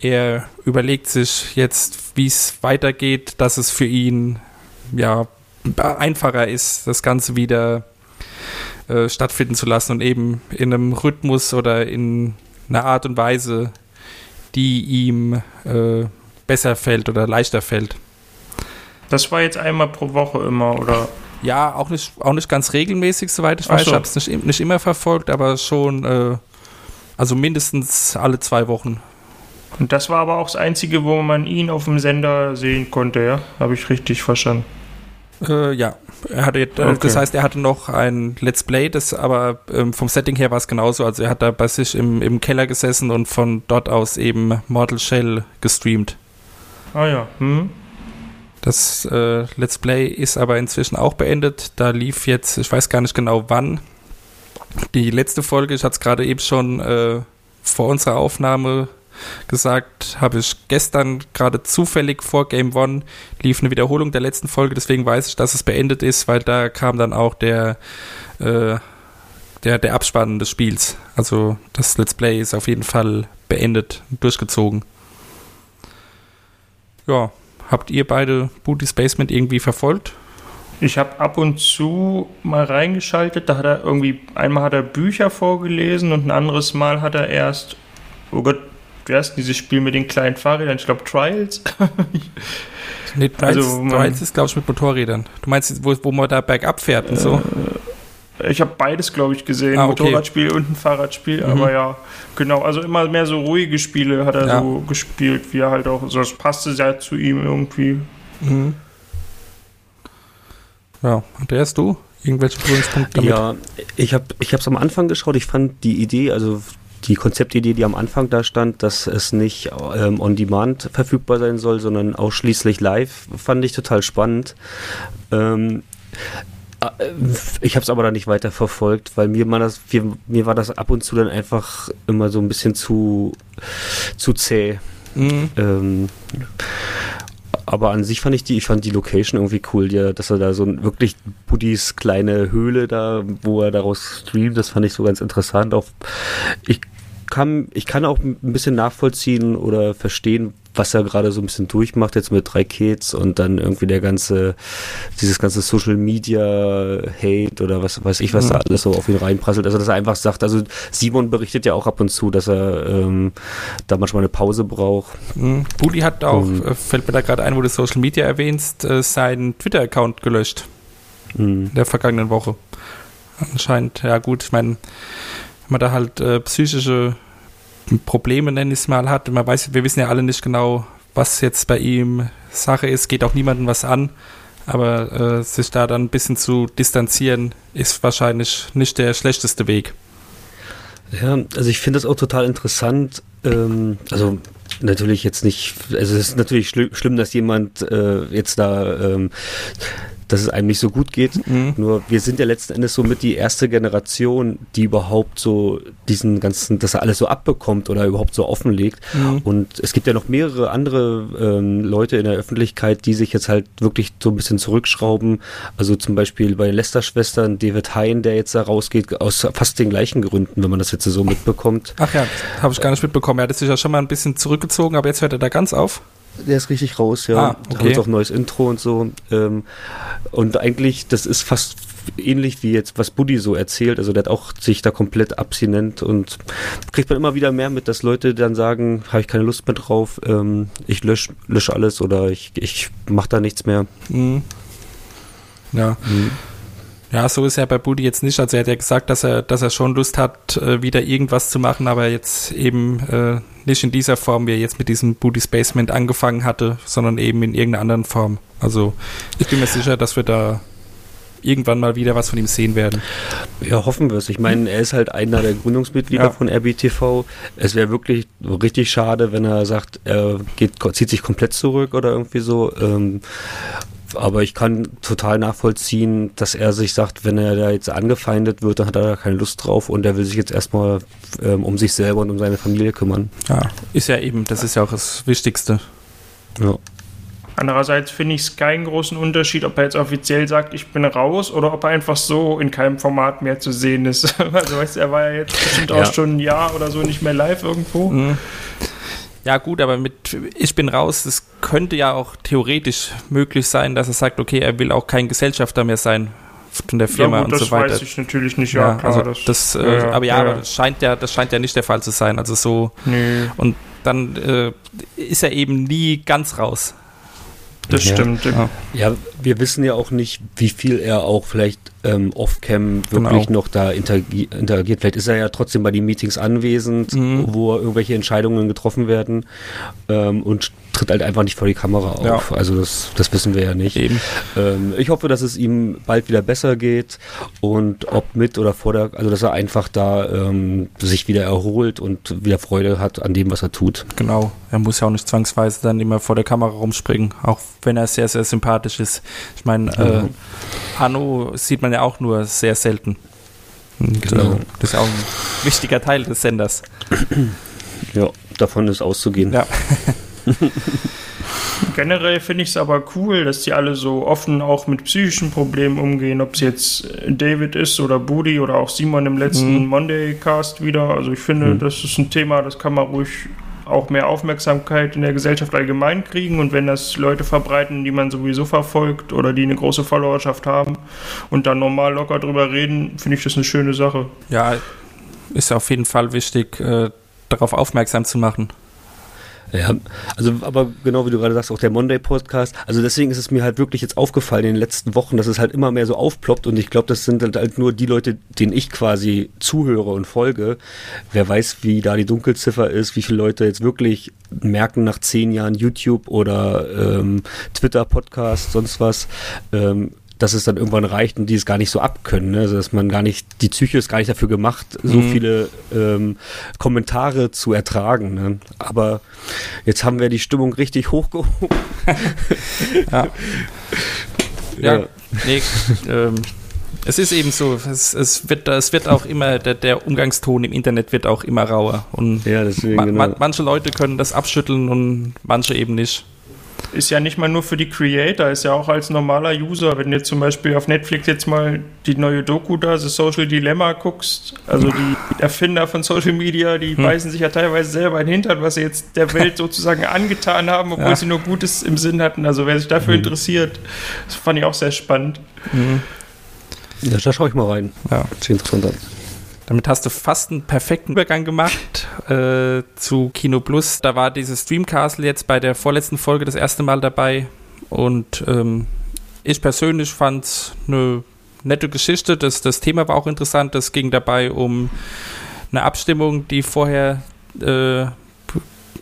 er überlegt sich jetzt, wie es weitergeht, dass es für ihn ja einfacher ist, das Ganze wieder äh, stattfinden zu lassen und eben in einem Rhythmus oder in einer Art und Weise, die ihm äh, besser fällt oder leichter fällt. Das war jetzt einmal pro Woche immer, oder? Ja, auch nicht, auch nicht ganz regelmäßig, soweit ich Ach weiß. so. Ich habe es nicht, nicht immer verfolgt, aber schon, äh, also mindestens alle zwei Wochen. Und das war aber auch das Einzige, wo man ihn auf dem Sender sehen konnte, ja? Habe ich richtig verstanden. Äh, ja, er hatte, äh, Okay. das heißt, er hatte noch ein Let's Play, das aber ähm, vom Setting her war es genauso. Also er hat da bei sich im, im Keller gesessen und von dort aus eben Mortal Shell gestreamt. Ah ja, hm? Das äh, Let's Play ist aber inzwischen auch beendet. Da lief jetzt, ich weiß gar nicht genau wann, die letzte Folge. Ich hatte es gerade eben schon äh, vor unserer Aufnahme gesagt, habe ich gestern gerade zufällig vor Game One lief eine Wiederholung der letzten Folge. Deswegen weiß ich, dass es beendet ist, weil da kam dann auch der äh, der, der Abspann des Spiels. Also das Let's Play ist auf jeden Fall beendet, durchgezogen. Ja, habt ihr beide Booty's Basement irgendwie verfolgt? Ich habe ab und zu mal reingeschaltet, da hat er irgendwie, einmal hat er Bücher vorgelesen und ein anderes Mal hat er erst, oh Gott, wer ist denn dieses Spiel mit den kleinen Fahrrädern? Ich glaube Trials. (laughs) Nee, Trials, Also, man- Trials ist, glaube ich, mit Motorrädern. Du meinst, wo, wo man da bergab fährt und so? Ich habe beides, glaube ich, gesehen. Ah, okay. Motorradspiel und ein Fahrradspiel. Mhm. Aber ja, genau. Also immer mehr so ruhige Spiele hat er Ja. so gespielt, wie er halt auch. So, das passte sehr zu ihm irgendwie. Mhm. Ja, Andreas, du? Irgendwelche Berührungspunkte damit? Ja, ich habe ich es am Anfang geschaut. Ich fand die Idee, also die Konzeptidee, die am Anfang da stand, dass es nicht ähm, on demand verfügbar sein soll, sondern ausschließlich live, fand ich total spannend. Ähm, äh, ich habe es aber dann nicht weiter verfolgt, weil mir, man das, mir, mir war das ab und zu dann einfach immer so ein bisschen zu, zu zäh. Mhm. Ähm, aber an sich fand ich die, ich fand die Location irgendwie cool, ja, dass er da so ein wirklich Buddies kleine Höhle da, wo er daraus streamt, das fand ich so ganz interessant. Auch ich kann, ich kann auch ein bisschen nachvollziehen oder verstehen, was er gerade so ein bisschen durchmacht jetzt mit drei Kids und dann irgendwie der ganze, dieses ganze Social Media Hate oder was weiß ich, was da alles so auf ihn reinprasselt. Also dass er einfach sagt, also Simon berichtet ja auch ab und zu, dass er ähm, da manchmal eine Pause braucht. Mhm. Budi hat auch, Mhm. fällt mir da gerade ein, wo du Social Media erwähnst, äh, seinen Twitter-Account gelöscht Mhm. in der vergangenen Woche. Anscheinend, ja gut, ich meine, wenn man da halt äh, psychische Probleme, nenne ich es mal, hat, man weiß, wir wissen ja alle nicht genau, was jetzt bei ihm Sache ist, geht auch niemandem was an, aber äh, sich da dann ein bisschen zu distanzieren, ist wahrscheinlich nicht der schlechteste Weg. Ja, also ich finde das auch total interessant. Ähm, also natürlich jetzt nicht, also es ist natürlich schli schlimm, dass jemand äh, jetzt da, ähm, dass es einem nicht so gut geht. Mhm. Nur wir sind ja letzten Endes so mit die erste Generation, die überhaupt so diesen ganzen, dass er alles so abbekommt oder überhaupt so offenlegt. Mhm. Und es gibt ja noch mehrere andere ähm, Leute in der Öffentlichkeit, die sich jetzt halt wirklich so ein bisschen zurückschrauben. Also zum Beispiel bei den Lester-Schwestern David Hein, der jetzt da rausgeht, aus fast den gleichen Gründen, wenn man das jetzt so mitbekommt. Ach ja, habe ich gar nicht mitbekommen. Er hat sich ja schon mal ein bisschen zurückgezogen, aber jetzt hört er da ganz auf. Der ist richtig raus, ja. Ah, Da okay. haben jetzt auch ein neues Intro und so. Ähm, und eigentlich, das ist fast ähnlich wie jetzt, was Buddy so erzählt. Also der hat auch sich da komplett abstinent und kriegt man immer wieder mehr mit, dass Leute dann sagen, habe ich keine Lust mehr drauf, ähm, ich lösche lösch alles oder ich, ich mache da nichts mehr. Mhm. Ja. Ja, so ist er bei Budi jetzt nicht. Also er hat ja gesagt, dass er, dass er schon Lust hat, äh, wieder irgendwas zu machen, aber jetzt eben äh, nicht in dieser Form, wie er jetzt mit diesem Booty Spacement angefangen hatte, sondern eben in irgendeiner anderen Form. Also ich bin mir sicher, dass wir da irgendwann mal wieder was von ihm sehen werden. Ja, hoffen wir es. Ich meine, er ist halt einer der Gründungsmitglieder Ja. von RBTV. Es wäre wirklich richtig schade, wenn er sagt, er geht, zieht sich komplett zurück oder irgendwie so. Ähm, aber ich kann total nachvollziehen, dass er sich sagt, wenn er da jetzt angefeindet wird, dann hat er da keine Lust drauf und er will sich jetzt erstmal ähm, um sich selber und um seine Familie kümmern. Ja, ist ja eben, das ist ja auch das Wichtigste. Ja. Andererseits finde ich es keinen großen Unterschied, ob er jetzt offiziell sagt, ich bin raus oder ob er einfach so in keinem Format mehr zu sehen ist. (laughs) Also, weißt du, er war ja jetzt bestimmt Ja. auch schon ein Jahr oder so nicht mehr live irgendwo. Mhm. Ja, gut, aber mit Ich bin raus, es könnte ja auch theoretisch möglich sein, dass er sagt, okay, er will auch kein Gesellschafter mehr sein von der Firma ja, gut, und das so weiter. weiß ich natürlich nicht. Ja, klar, also das, das, äh, ja, ja, aber ja, ja. aber das scheint ja, das scheint ja nicht der Fall zu sein. Also so nee, und dann äh, ist er eben nie ganz raus. das Ja. stimmt. Ja. Wir wissen ja auch nicht, wie viel er auch vielleicht ähm, off-cam Genau. wirklich noch da interagi interagiert. Vielleicht ist er ja trotzdem bei den Meetings anwesend, Mhm. wo irgendwelche Entscheidungen getroffen werden ähm, und tritt halt einfach nicht vor die Kamera auf. Ja. Also das, das wissen wir ja nicht. Ähm, ich hoffe, dass es ihm bald wieder besser geht und ob mit oder vor der, also dass er einfach da ähm, sich wieder erholt und wieder Freude hat an dem, was er tut. Genau. Er muss ja auch nicht zwangsweise dann immer vor der Kamera rumspringen, auch wenn er sehr, sehr sympathisch ist. Ich meine, äh, Hanno sieht man ja auch nur sehr selten. Genau. äh, das ist ja auch ein wichtiger Teil des Senders. Ja, davon ist auszugehen. Ja. (laughs) Generell finde ich es aber cool, dass die alle so offen auch mit psychischen Problemen umgehen, ob es jetzt David ist oder Budi oder auch Simon im letzten Mhm. Monday Cast wieder. Also ich finde, Mhm. das ist ein Thema, das kann man ruhig auch mehr Aufmerksamkeit in der Gesellschaft allgemein kriegen und wenn das Leute verbreiten, die man sowieso verfolgt oder die eine große Followerschaft haben und dann normal locker drüber reden, finde ich das eine schöne Sache. Ja, ist auf jeden Fall wichtig, äh, darauf aufmerksam zu machen. Ja, also aber genau wie du gerade sagst, auch der Monday Podcast. Also deswegen ist es mir halt wirklich jetzt aufgefallen in den letzten Wochen, dass es halt immer mehr so aufploppt und ich glaube, das sind halt, halt nur die Leute, denen ich quasi zuhöre und folge. Wer weiß, wie da die Dunkelziffer ist, wie viele Leute jetzt wirklich merken nach zehn Jahren YouTube oder ähm, Twitter Podcast, sonst was. Ähm, dass es dann irgendwann reicht und die es gar nicht so abkönnen. Ne? Also dass man gar nicht, die Psyche ist gar nicht dafür gemacht, so Mhm. viele ähm, Kommentare zu ertragen. Ne? Aber jetzt haben wir die Stimmung richtig hochgehoben. (laughs) Ja. (laughs) Ja, Ja. nee, ähm, es ist eben so, es, es, wird, es wird auch immer, der, der Umgangston im Internet wird auch immer rauer. Und Ja, deswegen, ma, genau. ma, manche Leute können das abschütteln und manche eben nicht. Ist ja nicht mal nur für die Creator, ist ja auch als normaler User, wenn du jetzt zum Beispiel auf Netflix jetzt mal die neue Doku da, The Social Dilemma guckst, also die Erfinder von Social Media, die Hm. beißen sich ja teilweise selber in den Hintern, was sie jetzt der Welt (laughs) sozusagen angetan haben, obwohl Ja. sie nur Gutes im Sinn hatten. Also wer sich dafür interessiert, das fand ich auch sehr spannend. Ja, da schaue ich mal rein. Ja. Sieht interessant an. Damit hast du fast einen perfekten Übergang gemacht äh, zu Kino Plus. Da war dieses Streamcastle jetzt bei der vorletzten Folge das erste Mal dabei. Und ähm, ich persönlich fand es eine nette Geschichte. Das, das Thema war auch interessant. Das ging dabei um eine Abstimmung, die vorher äh,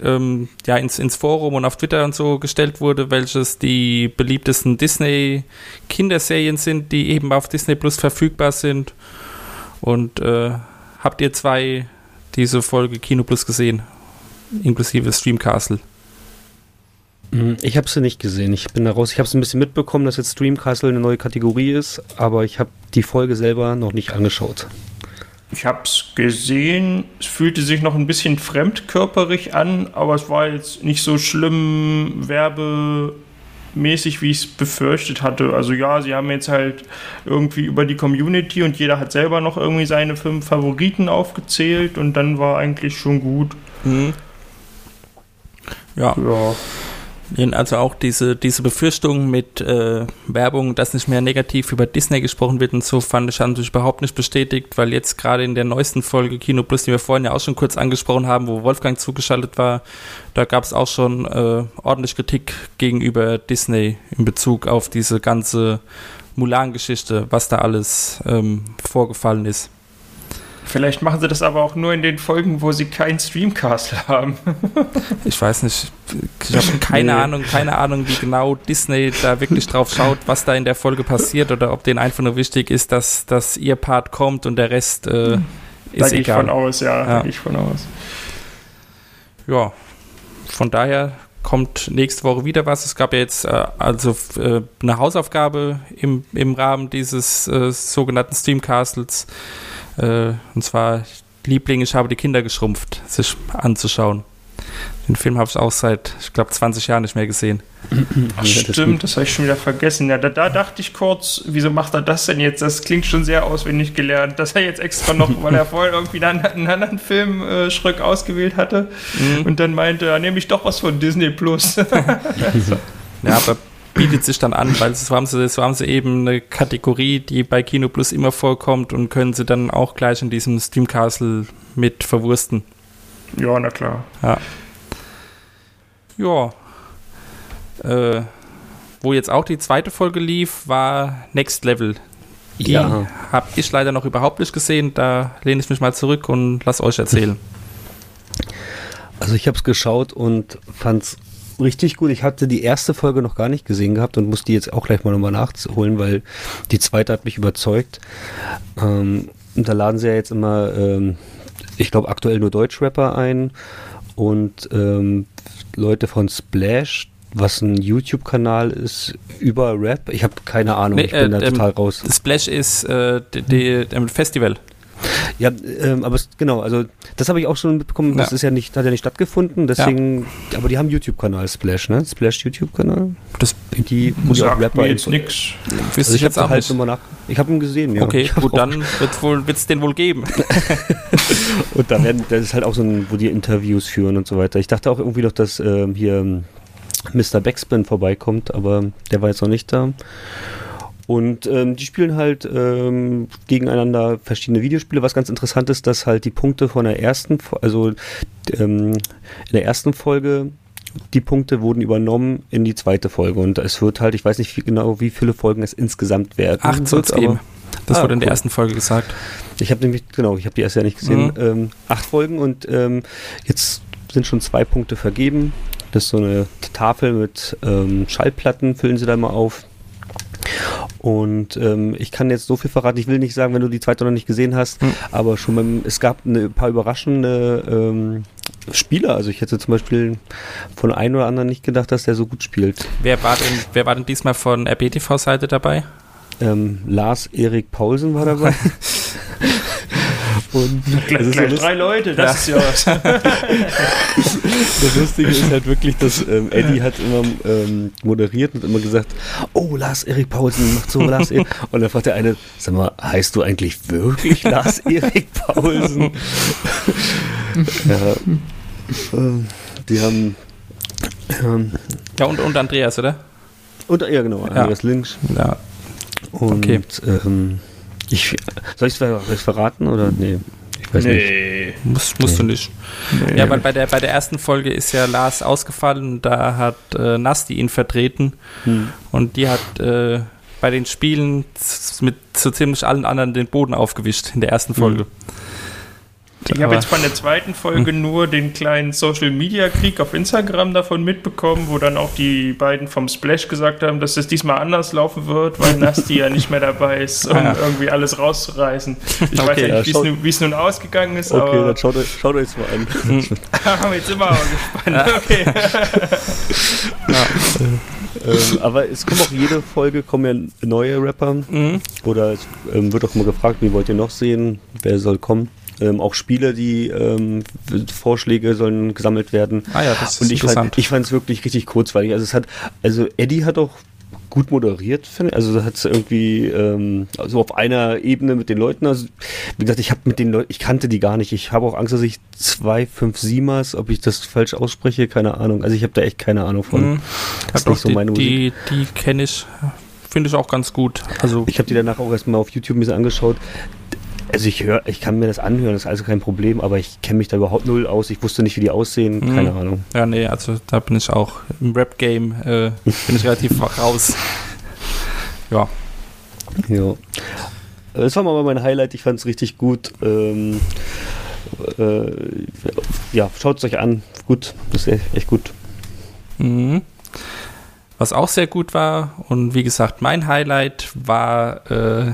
ähm, ja, ins, ins Forum und auf Twitter und so gestellt wurde, welches die beliebtesten Disney-Kinderserien sind, die eben auf Disney Plus verfügbar sind. Und äh, habt ihr zwei diese Folge Kino Plus gesehen? Inklusive Streamcastle. Mhm, Ich habe sie nicht gesehen. Ich bin da raus. Ich habe es ein bisschen mitbekommen, dass jetzt Streamcastle eine neue Kategorie ist, aber ich habe die Folge selber noch nicht angeschaut. Ich habe es gesehen, es fühlte sich noch ein bisschen fremdkörperig an, aber es war jetzt nicht so schlimm werbemäßig, wie ich es befürchtet hatte. Also ja, sie haben jetzt halt irgendwie über die Community und jeder hat selber noch irgendwie seine fünf Favoriten aufgezählt und dann war eigentlich schon gut. Ja, Ja. Also auch diese, diese Befürchtung mit äh, Werbung, dass nicht mehr negativ über Disney gesprochen wird und so, fand ich natürlich überhaupt nicht bestätigt, weil jetzt gerade in der neuesten Folge Kino Plus, die wir vorhin ja auch schon kurz angesprochen haben, wo Wolfgang zugeschaltet war, da gab es auch schon äh, ordentlich Kritik gegenüber Disney in Bezug auf diese ganze Mulan-Geschichte, was da alles ähm, vorgefallen ist. Vielleicht machen sie das aber auch nur in den Folgen, wo sie keinen Streamcast (laughs) haben. Ich weiß nicht, ich habe (laughs) keine Nee. Ahnung, keine Ahnung, wie genau Disney da wirklich drauf schaut, was da in der Folge passiert oder ob denen einfach nur wichtig ist, dass, dass ihr Part kommt und der Rest äh, da ist gehe ich von egal. aus, ja. Ja. Da ich von aus. Ja, von daher kommt nächste Woche wieder was. Es gab ja jetzt äh, also äh, eine Hausaufgabe im, im Rahmen dieses äh, sogenannten Streamcastles. Äh, und zwar Liebling, ich habe die Kinder geschrumpft, sich anzuschauen. Den Film habe ich auch seit, ich glaube, 20 Jahren nicht mehr gesehen. Ach, stimmt, das habe ich schon wieder vergessen. Ja, da, da dachte ich kurz, wieso macht er das denn jetzt? Das klingt schon sehr auswendig gelernt, dass er jetzt extra noch, weil er (laughs) vorher irgendwie einen, einen anderen Film äh, Schröck ausgewählt hatte und dann meinte, ja, nehme ich doch was von Disney Plus. (laughs) Ja, aber bietet sich dann an, weil so haben, sie, haben sie eben eine Kategorie, die bei Kino Plus immer vorkommt und können sie dann auch gleich in diesem Streamcastle mit verwursten. ja, na klar. Ja. Äh, wo jetzt auch die zweite Folge lief, war Next Level. Die Ja. habe ich leider noch überhaupt nicht gesehen. Da lehne ich mich mal zurück und lass euch erzählen. Also ich habe es geschaut und fand es richtig gut. Ich hatte die erste Folge noch gar nicht gesehen gehabt und muss die jetzt auch gleich mal nochmal nachholen, weil die zweite hat mich überzeugt. Ähm, da laden sie ja jetzt immer, ähm, ich glaube aktuell nur Deutschrapper ein und ähm, Leute von Splash, was ein YouTube-Kanal ist über Rap. Ich habe keine Ahnung, Nee, ich bin äh, da ähm, total raus. Splash ist äh, die, die, ähm, Festival. Ja, ähm, aber es, genau, also das habe ich auch schon mitbekommen, das Ja. ist ja nicht, hat ja nicht stattgefunden, deswegen, aber die haben YouTube-Kanal, Splash, ne? Splash YouTube-Kanal. Das Die, die auch Rapper mir jetzt nix. Also ich habe halt nochmal nach. Ich habe ihn gesehen, ja. Okay, gut, dann wohl, wird's den wohl geben. (laughs) Und da werden, das ist halt auch so ein, wo die Interviews führen und so weiter. Ich dachte auch irgendwie noch, dass ähm, hier ähm, Mr. Backspin vorbeikommt, aber der war jetzt noch nicht da. Und ähm, die spielen halt ähm, gegeneinander verschiedene Videospiele. Was ganz interessant ist, dass halt die Punkte von der ersten, also ähm, in der ersten Folge, die Punkte wurden übernommen in die zweite Folge. Und es wird halt, ich weiß nicht wie genau, wie viele Folgen es insgesamt werden. Acht soll es geben. Das Ah, wurde in der cool. ersten Folge gesagt. ich habe nämlich, genau, ich habe die erst ja nicht gesehen. Mhm. Ähm, acht Folgen und ähm, jetzt sind schon zwei Punkte vergeben. Das ist so eine Tafel mit ähm, Schallplatten, füllen sie da mal auf. Und ähm, ich kann jetzt so viel verraten, ich will nicht sagen, wenn du die zweite noch nicht gesehen hast, Mhm. aber schon beim, es gab ein paar überraschende ähm, Spieler. Also ich hätte zum Beispiel von einem oder anderen nicht gedacht, dass der so gut spielt. Wer war denn, wer war denn diesmal von RBTV-Seite dabei? Ähm, Lars Erik Paulsen war dabei. (laughs) Und (laughs) Gleich, gleich drei Leute, das ist ja was. (laughs) Das Lustige ist halt wirklich, dass ähm, Eddie hat immer ähm, moderiert und immer gesagt, oh, Lars Erik Paulsen macht so Lars Erik. (laughs) Und dann fragt der eine, sag mal, heißt du eigentlich wirklich Lars Erik Paulsen? ja, ähm, die haben ähm, Ja, und, und Andreas, oder? und ja genau, Andreas Links. Ja. Und Okay. ähm, ich soll ich es verraten oder nee? Ich weiß nicht. Nee. Muss, musst du nicht. Ja, weil bei der, bei der ersten Folge ist ja Lars ausgefallen, da hat äh, Nasti ihn vertreten Hm. und die hat äh, bei den Spielen mit so ziemlich allen anderen den Boden aufgewischt in der ersten Folge. Ich habe jetzt von der zweiten Folge nur den kleinen Social Media Krieg auf Instagram davon mitbekommen, wo dann auch die beiden vom Splash gesagt haben, dass es diesmal anders laufen wird, weil (laughs) Nasti ja nicht mehr dabei ist, um Ah, ja. irgendwie alles rauszureißen. Ich weiß Okay, ja ja, nicht, wie es schaut- nun, wie es nun ausgegangen ist, Okay, dann aber schaut euch, schaut euch mal an. (laughs) haben wir jetzt immer auch gespannt. Okay. (laughs) ähm, aber es kommen auch jede Folge kommen ja neue Rapper Mhm. oder es ähm, wird auch immer gefragt, wie wollt ihr noch sehen, wer soll kommen. Ähm, auch Spiele, die ähm, Vorschläge sollen gesammelt werden. Ah ja, das ist Und ich fand interessant. ich fand es wirklich richtig kurzweilig. Also es hat, also Eddie hat auch gut moderiert, finde ich. Also hat es irgendwie ähm, so auf einer Ebene mit den Leuten. Also wie gesagt, ich habe mit den Leuten, ich kannte die gar nicht. Ich habe auch Angst, dass ich zwei, fünf Siemas, ob ich das falsch ausspreche, keine Ahnung. Also ich habe da echt keine Ahnung von. Mhm. Das ist nicht so meine die, die, die kenne ich, finde ich auch ganz gut. Also Ich habe die danach auch erstmal auf YouTube ein bisschen angeschaut. Also ich höre, ich kann mir das anhören, das ist also kein Problem, aber ich kenne mich da überhaupt null aus. Ich wusste nicht, wie die aussehen, Mhm. keine Ahnung. Ja, nee, also da bin ich auch im Rap-Game, äh, bin ich relativ (laughs) raus. Ja, Ja. Das war mal mein Highlight, ich fand es richtig gut. Ähm, äh, ja, schaut es euch an. Gut, das ist echt gut. Mhm. Was auch sehr gut war und wie gesagt, mein Highlight war äh,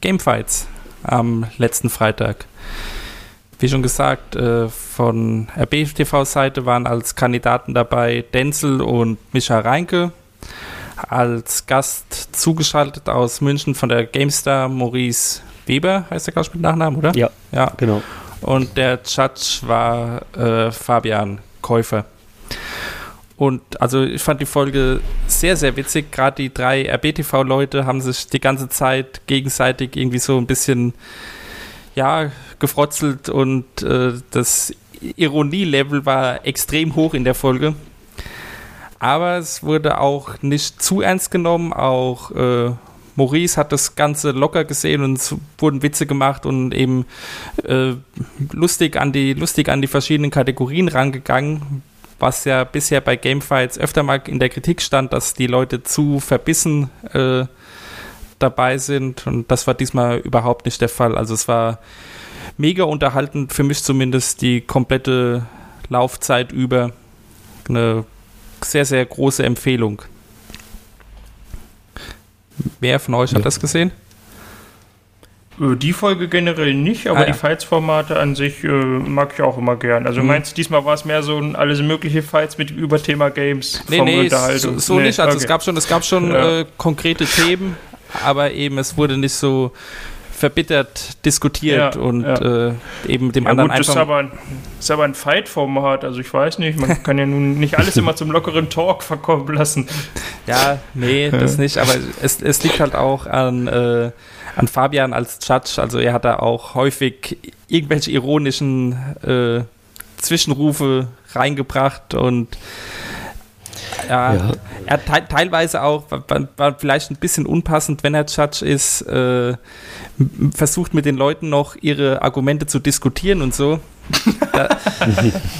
Gamefights am letzten Freitag. Wie schon gesagt, äh, von RBTV-Seite waren als Kandidaten dabei Denzel und Micha Reinke. Als Gast zugeschaltet aus München von der GameStar Maurice Weber, heißt der glaube mit Nachnamen, oder? Ja, Ja, genau. und der Judge war äh, Fabian Käufer. Und also ich fand die Folge sehr, sehr witzig. Gerade die drei RBTV-Leute haben sich die ganze Zeit gegenseitig irgendwie so ein bisschen, ja, gefrotzelt und äh, das Ironielevel war extrem hoch in der Folge. Aber es wurde auch nicht zu ernst genommen. Auch äh, Maurice hat das Ganze locker gesehen und es wurden Witze gemacht und eben äh, lustig, an die, lustig an die verschiedenen Kategorien rangegangen. Was ja bisher bei Gamefights öfter mal in der Kritik stand, dass die Leute zu verbissen äh, dabei sind. Und das war diesmal überhaupt nicht der Fall. Also es war mega unterhaltend, für mich zumindest die komplette Laufzeit über. Eine sehr, sehr große Empfehlung. Wer von euch hat Ja. das gesehen? Äh, Die Folge generell nicht, aber Ah, ja. die Fights-Formate an sich äh, mag ich auch immer gern. Also Mhm. meinst du, diesmal war es mehr so ein alles mögliche Fights mit Überthema Games Nee, vom nee, so, so Nee, nicht. Also es okay. gab schon, es gab schon Ja. äh, konkrete Themen, aber eben es wurde nicht so verbittert diskutiert Ja, und ja. Äh, eben dem Ja anderen gut, das ist einfach. aber, ein, das ist aber ein Fight-Format, also ich weiß nicht, man kann ja nun nicht alles immer zum lockeren Talk verkommen lassen. (laughs) Ja, nee, das nicht, aber es, es liegt halt auch an, äh, an Fabian als Judge. Also er hat da auch häufig irgendwelche ironischen äh, Zwischenrufe reingebracht und ja, Ja. er te teilweise auch, war, war vielleicht ein bisschen unpassend, wenn er Judge ist, äh, versucht mit den Leuten noch ihre Argumente zu diskutieren und so. (laughs) Da,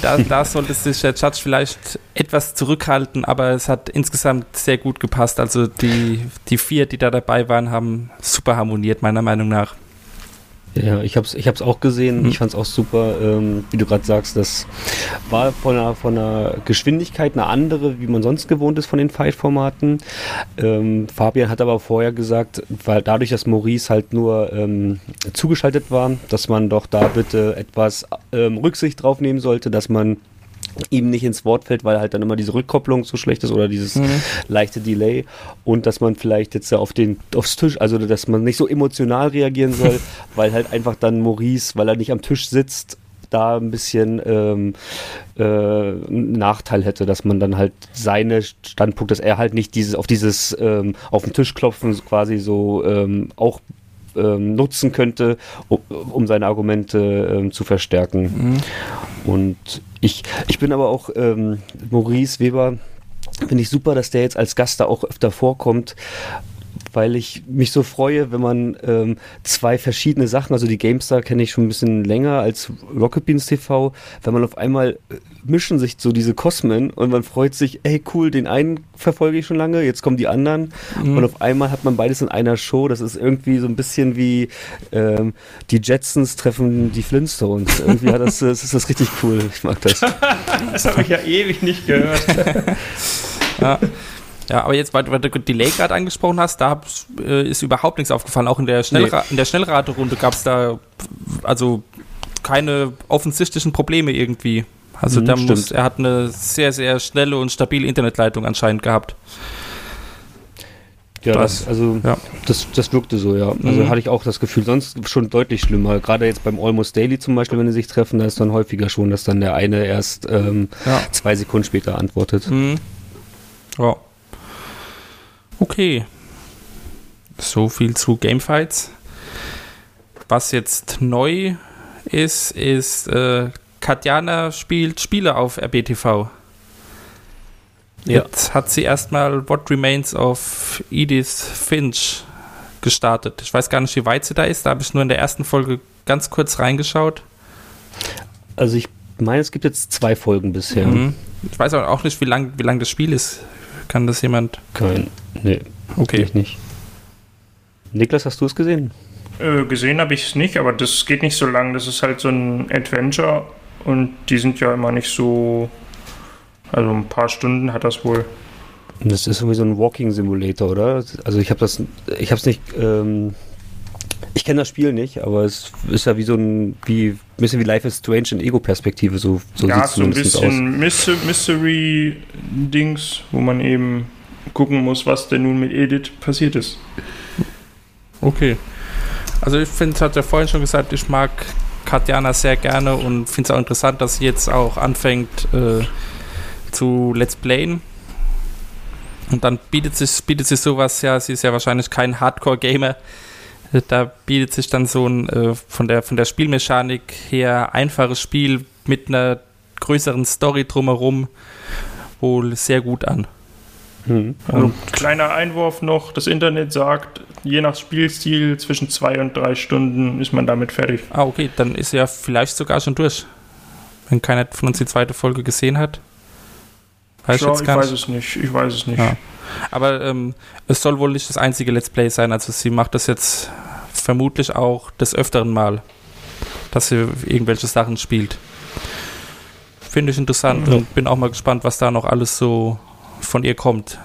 da, da sollte sich der Judge vielleicht etwas zurückhalten, aber es hat insgesamt sehr gut gepasst. Also die, die vier, die da dabei waren, haben super harmoniert, meiner Meinung nach. Ja, ich hab's, ich hab's auch gesehen. Mhm. Ich fand's auch super, ähm, wie du gerade sagst. Das war von einer, von einer Geschwindigkeit eine andere, wie man sonst gewohnt ist von den Fight-Formaten. Ähm, Fabian hat aber vorher gesagt, weil dadurch, dass Maurice halt nur ähm, zugeschaltet war, dass man doch da bitte etwas ähm, Rücksicht drauf nehmen sollte, dass man ihm nicht ins Wort fällt, weil halt dann immer diese Rückkopplung so schlecht ist oder dieses leichte Delay und dass man vielleicht jetzt auf den aufs Tisch, also dass man nicht so emotional reagieren soll, (laughs) weil halt einfach dann Maurice, weil er nicht am Tisch sitzt, da ein bisschen ähm, äh, einen Nachteil hätte, dass man dann halt seine Standpunkt, dass er halt nicht dieses auf dieses ähm, auf den Tisch klopfen quasi so ähm, auch ähm, nutzen könnte, um, um seine Argumente ähm, zu verstärken. Und ich, ich bin aber auch ähm, Maurice Weber, finde ich super, dass der jetzt als Gast da auch öfter vorkommt, weil ich mich so freue, wenn man ähm, zwei verschiedene Sachen, also die GameStar kenne ich schon ein bisschen länger als Rocket Beans TV, wenn man auf einmal äh, mischen sich so diese Kosmen und man freut sich, ey cool, den einen verfolge ich schon lange, jetzt kommen die anderen und auf einmal hat man beides in einer Show, das ist irgendwie so ein bisschen wie ähm, die Jetsons treffen die Flintstones, irgendwie hat das, (laughs) das ist das richtig cool, ich mag das. (laughs) Das habe ich ja ewig nicht gehört. (laughs) Ja. Ja, aber jetzt, weil, weil du Delay gerade angesprochen hast, da äh, ist überhaupt nichts aufgefallen. Auch in der, Schnellra in der Schnellraterunde gab es da also keine offensichtlichen Probleme irgendwie. Also Mhm, da muss, stimmt. er hat eine sehr, sehr schnelle und stabile Internetleitung anscheinend gehabt. Ja, Das- das, also ja. das, das wirkte so, ja. Also Mhm. hatte ich auch das Gefühl, sonst schon deutlich schlimmer. Gerade jetzt beim Almost Daily zum Beispiel, wenn sie sich treffen, da ist dann häufiger schon, dass dann der eine erst ähm, Ja. zwei Sekunden später antwortet. Mhm. Ja. Okay. So viel zu Gamefights. Was jetzt neu ist, ist, äh, Katjana spielt Spiele auf RBTV. Ja. Jetzt hat sie erstmal What Remains of Edith Finch gestartet. Ich weiß gar nicht, wie weit sie da ist. Da habe ich nur in der ersten Folge ganz kurz reingeschaut. Also ich meine, es gibt jetzt zwei Folgen bisher. Mhm. Ich weiß auch nicht, wie lang, wie lang das Spiel ist. Kann das jemand? Kein, nee, Okay. ich nicht. Niklas, hast du es gesehen? Äh, gesehen habe ich es nicht, aber das geht nicht so lang. Das ist halt so ein Adventure und die sind ja immer nicht so. Also ein paar Stunden hat das wohl. Das ist irgendwie so ein Walking Simulator, oder? Also ich habe das, ich habe es nicht, ähm, ich kenne das Spiel nicht, aber es ist ja wie so ein, wie, ein bisschen wie Life is Strange in Ego-Perspektive, so, so ja, so ein bisschen Myster- Mystery-Dings, wo man eben gucken muss, was denn nun mit Edith passiert ist. Okay. Also ich finde, es hat ja vorhin schon gesagt, ich mag Katjana sehr gerne und finde es auch interessant, dass sie jetzt auch anfängt äh, zu Let's Playen. Und dann bietet sich, bietet sich sowas ja, sie ist ja wahrscheinlich kein Hardcore-Gamer. Da bietet sich dann so ein äh, von, der, von der Spielmechanik her einfaches Spiel mit einer größeren Story drumherum wohl sehr gut an. Hm. Also, kleiner Einwurf noch: Das Internet sagt, je nach Spielstil zwischen zwei und drei Stunden ist man damit fertig. Ah, okay, dann ist ja vielleicht sogar schon durch. Wenn keiner von uns die zweite Folge gesehen hat. Weiß jetzt ich gar weiß nicht. es nicht. Ich weiß es nicht. Ja. Aber ähm, es soll wohl nicht das einzige Let's Play sein. Also sie macht das jetzt vermutlich auch des öfteren Mal, dass sie irgendwelche Sachen spielt. Finde ich interessant Ja. und bin auch mal gespannt, was da noch alles so von ihr kommt.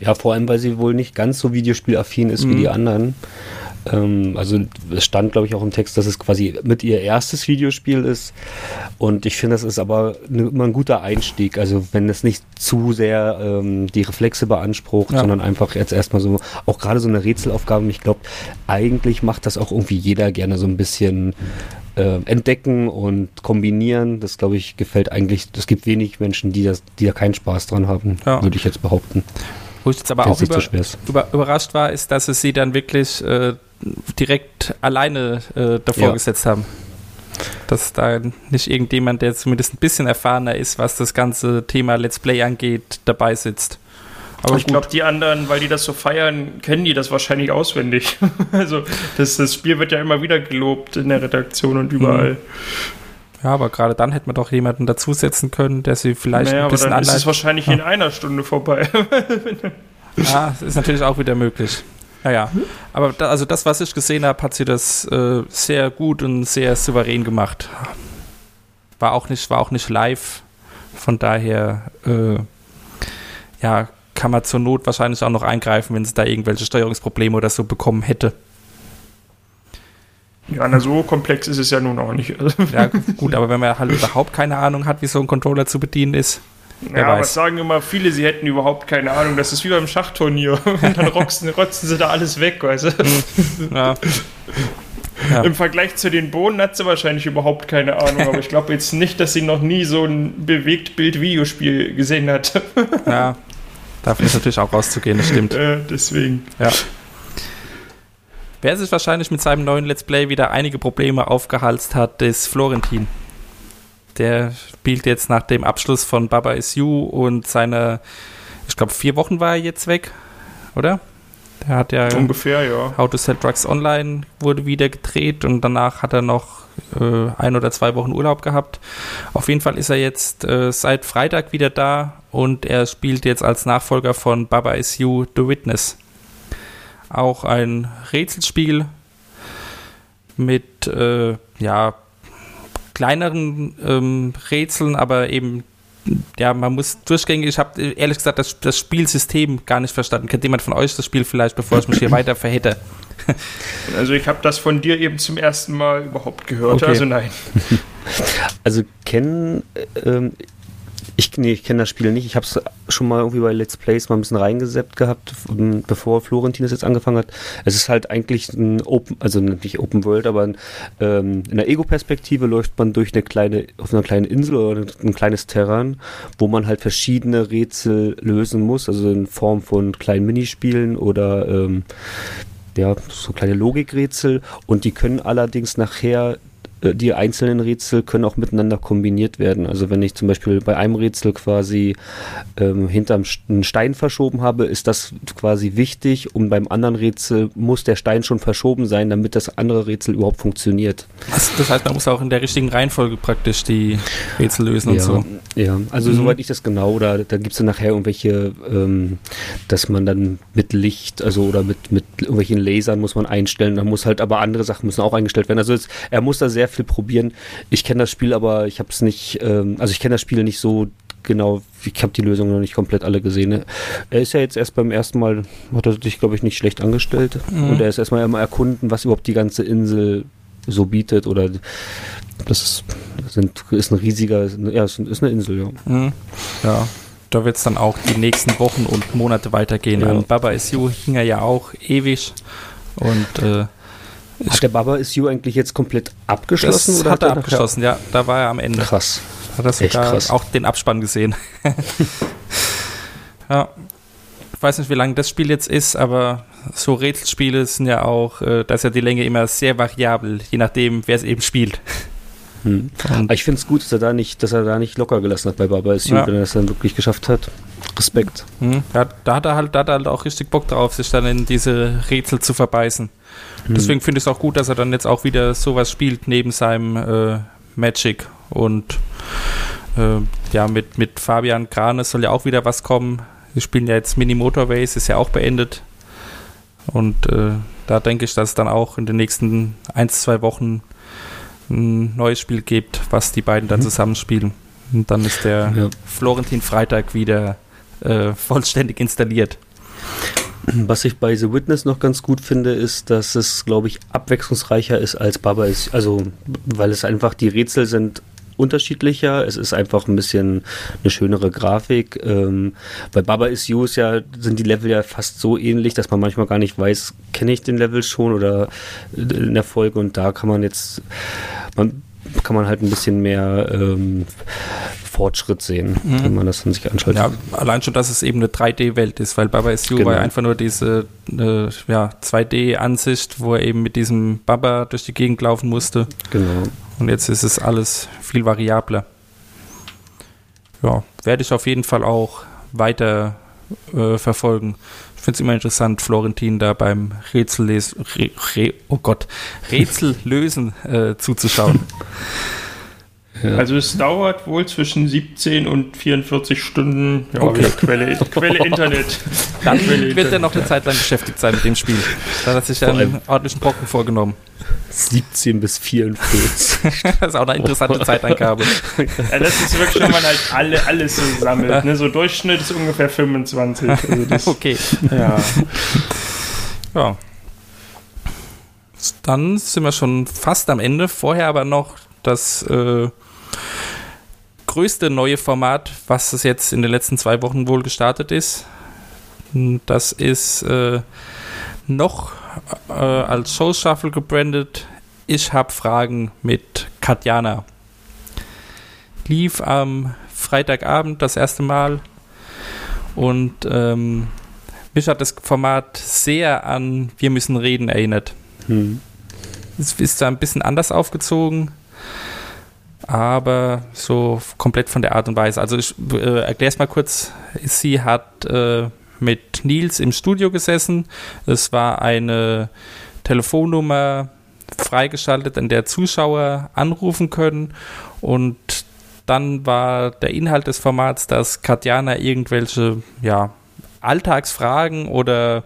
Ja, vor allem, weil sie wohl nicht ganz so videospielaffin ist wie Mhm. die anderen. Ähm, also es stand, glaube ich, auch im Text, dass es quasi mit ihr erstes Videospiel ist. Und ich finde, das ist aber ne, immer ein guter Einstieg. Also wenn es nicht zu sehr ähm, die Reflexe beansprucht, Ja. sondern einfach jetzt erstmal so, auch gerade so eine Rätselaufgabe. Ich glaube, eigentlich macht das auch irgendwie jeder gerne so ein bisschen äh, entdecken und kombinieren. Das, glaube ich, gefällt eigentlich. Es gibt wenig Menschen, die, das, die da keinen Spaß dran haben, Ja. würde ich jetzt behaupten. Wo ich jetzt aber auch über, über, überrascht war, ist, dass sie sie dann wirklich äh, direkt alleine äh, davor Ja. gesetzt haben. Dass da nicht irgendjemand, der zumindest ein bisschen erfahrener ist, was das ganze Thema Let's Play angeht, dabei sitzt. Aber ich glaube, die anderen, weil die das so feiern, kennen die das wahrscheinlich auswendig. (laughs) also das, das Spiel wird ja immer wieder gelobt in der Redaktion und überall. Ja, aber gerade dann hätte man doch jemanden dazusetzen können, der sie vielleicht naja, ein aber bisschen dann ist es anleitet. wahrscheinlich in einer Stunde vorbei. (laughs) Ah, das ist natürlich auch wieder möglich. Naja, aber da, also das, was ich gesehen habe, hat sie das äh, sehr gut und sehr souverän gemacht. War auch nicht, war auch nicht live. Von daher, äh, ja, kann man zur Not wahrscheinlich auch noch eingreifen, wenn sie da irgendwelche Steuerungsprobleme oder so bekommen hätte. Ja, na so komplex ist es ja nun auch nicht. (laughs) Also, Ja, gut, aber wenn man halt überhaupt keine Ahnung hat, wie so ein Controller zu bedienen ist, Wer ja, aber weiß. es sagen immer viele, sie hätten überhaupt keine Ahnung. Das ist wie beim Schachturnier. (laughs) Und dann rotzen, rotzen sie da alles weg, weißt du? ja, (laughs) Ja. Im Vergleich zu den Bohnen hat sie wahrscheinlich überhaupt keine Ahnung. Aber ich glaube jetzt nicht, dass sie noch nie so ein Bewegtbild-Videospiel gesehen hat. ja, davon ist natürlich auch rauszugehen, das stimmt. äh, deswegen. Ja. Wer sich wahrscheinlich mit seinem neuen Let's Play wieder einige Probleme aufgehalst hat, ist Florentin. Der spielt jetzt nach dem Abschluss von Baba Is You und seine, ich glaube, vier Wochen war er jetzt weg, oder? Der hat ja Ungefähr, ja. How to Sell Drugs Online wurde wieder gedreht und danach hat er noch äh, ein oder zwei Wochen Urlaub gehabt. Auf jeden Fall ist er jetzt äh, seit Freitag wieder da und er spielt jetzt als Nachfolger von Baba Is You The Witness. Auch ein Rätselspiel mit äh, ja, kleineren ähm, Rätseln, aber eben ja, man muss durchgängig, ich habe ehrlich gesagt das, das Spielsystem gar nicht verstanden. Kennt jemand von euch das Spiel vielleicht, bevor ich mich hier (clears throat) weiter verhette? Also ich habe das von dir eben zum ersten Mal überhaupt gehört. Okay. Also nein. (laughs) Also kennen, äh, ähm, ich, nee, ich kenne das Spiel nicht. Ich habe es schon mal irgendwie bei Let's Plays mal ein bisschen reingeseppt gehabt, bevor Florentin das jetzt angefangen hat. Es ist halt eigentlich ein Open, also nicht Open World, aber ein, ähm, in der Ego-Perspektive läuft man durch eine kleine, auf einer kleinen Insel oder ein kleines Terrain, wo man halt verschiedene Rätsel lösen muss, also in Form von kleinen Minispielen oder ähm, ja, so kleine Logikrätsel und die können allerdings nachher die einzelnen Rätsel können auch miteinander kombiniert werden. Also wenn ich zum Beispiel bei einem Rätsel quasi ähm, hinterm einen Stein verschoben habe, ist das quasi wichtig und beim anderen Rätsel muss der Stein schon verschoben sein, damit das andere Rätsel überhaupt funktioniert. Das, das heißt, man muss auch in der richtigen Reihenfolge praktisch die Rätsel lösen und Ja. so. Ja, also Mhm. soweit ich das genau, da, da gibt es dann nachher irgendwelche, ähm, dass man dann mit Licht, also oder mit, mit irgendwelchen Lasern muss man einstellen, da muss halt aber andere Sachen müssen auch eingestellt werden. Also es, er muss da sehr viel probieren. Ich kenne das Spiel, aber ich habe es nicht, ähm, also ich kenne das Spiel nicht so genau, ich habe die Lösung noch nicht komplett alle gesehen. Er ist ja jetzt erst beim ersten Mal, hat er sich, glaube ich, nicht schlecht angestellt. Und er ist erstmal immer erkunden, was überhaupt die ganze Insel so bietet oder das ist, sind, ist ein riesiger, ja, es ist eine Insel, ja. Mhm. Ja, da wird es dann auch die nächsten Wochen und Monate weitergehen. Ja. An Baba Is You hing er ja auch ewig. Und äh, Hat der Baba Is You eigentlich jetzt komplett abgeschlossen? das oder hat er abgeschlossen, ja. Da war er am Ende. Krass. Hat er sogar krass. auch den Abspann gesehen. (laughs) ja. Ich weiß nicht, wie lange das Spiel jetzt ist, aber so Rätselspiele sind ja auch, äh, da ist ja die Länge immer sehr variabel, je nachdem, wer es eben spielt. Hm. Ich finde es gut, dass er da nicht, dass er da nicht locker gelassen hat bei Baba Is You, Ja. wenn er das dann wirklich geschafft hat. Respekt. Hm, ja, da hat er halt, da hat er halt auch richtig Bock drauf, sich dann in diese Rätsel zu verbeißen. Deswegen finde ich es auch gut, dass er dann jetzt auch wieder sowas spielt neben seinem äh, Magic und äh, ja, mit, mit Fabian Grane soll ja auch wieder was kommen. Wir spielen ja jetzt Mini Motorways, ist ja auch beendet. Und äh, da denke ich, dass es dann auch in den nächsten ein, zwei Wochen ein neues Spiel gibt, was die beiden dann zusammenspielen. Und dann ist der Ja. Florentin Freitag wieder äh, vollständig installiert. Was ich bei The Witness noch ganz gut finde, ist, dass es, glaube ich, abwechslungsreicher ist als Baba ist. Also, weil es einfach, die Rätsel sind unterschiedlicher. Es ist einfach ein bisschen eine schönere Grafik. Ähm, bei Baba is You ist ja, sind die Level ja fast so ähnlich, dass man manchmal gar nicht weiß, kenne ich den Level schon oder in der Folge. Und da kann man jetzt, man kann man halt ein bisschen mehr ähm, Fortschritt sehen, wenn man das dann sich anschaut. Ja, allein schon, dass es eben eine 3D-Welt ist, weil Baba is You Genau. war ja einfach nur diese äh, ja, 2D-Ansicht, wo er eben mit diesem Baba durch die Gegend laufen musste. Genau. Und jetzt ist es alles viel variabler. Ja, werde ich auf jeden Fall auch weiter äh, verfolgen. Ich finde es immer interessant, Florentin da beim Rätsellesen, oh Gott, Rätsellösen äh, zuzuschauen. (laughs) Ja. Also es dauert wohl zwischen 17 und 44 Stunden. Ja, Okay. Quelle, (laughs) Quelle Internet. Dann Quelle wird er noch eine. Zeit lang beschäftigt sein mit dem Spiel. Da hat er sich Vor einen ordentlichen Brocken vorgenommen. 17 bis 44. (laughs) Das ist auch eine interessante Zeitangabe. Ja, das ist wirklich, wenn man halt alle, alles so sammelt. Ne? So Durchschnitt ist ungefähr 25. Also das, (laughs) Okay. ja. Ja. Dann sind wir schon fast am Ende. Vorher aber noch das äh, größte neue Format, was es jetzt in den letzten zwei Wochen wohl gestartet ist. Das ist äh, noch äh, als Show Shuffle gebrandet. Ich habe Fragen mit Katjana. Lief am Freitagabend das erste Mal und ähm, mich hat das Format sehr an Wir müssen reden erinnert. Hm. Es ist zwar ein bisschen anders aufgezogen, aber so komplett von der Art und Weise. Also ich äh, erkläre es mal kurz. Sie hat äh, mit Nils im Studio gesessen. Es war eine Telefonnummer freigeschaltet, an der Zuschauer anrufen können und dann war der Inhalt des Formats, dass Katjana irgendwelche ja, Alltagsfragen oder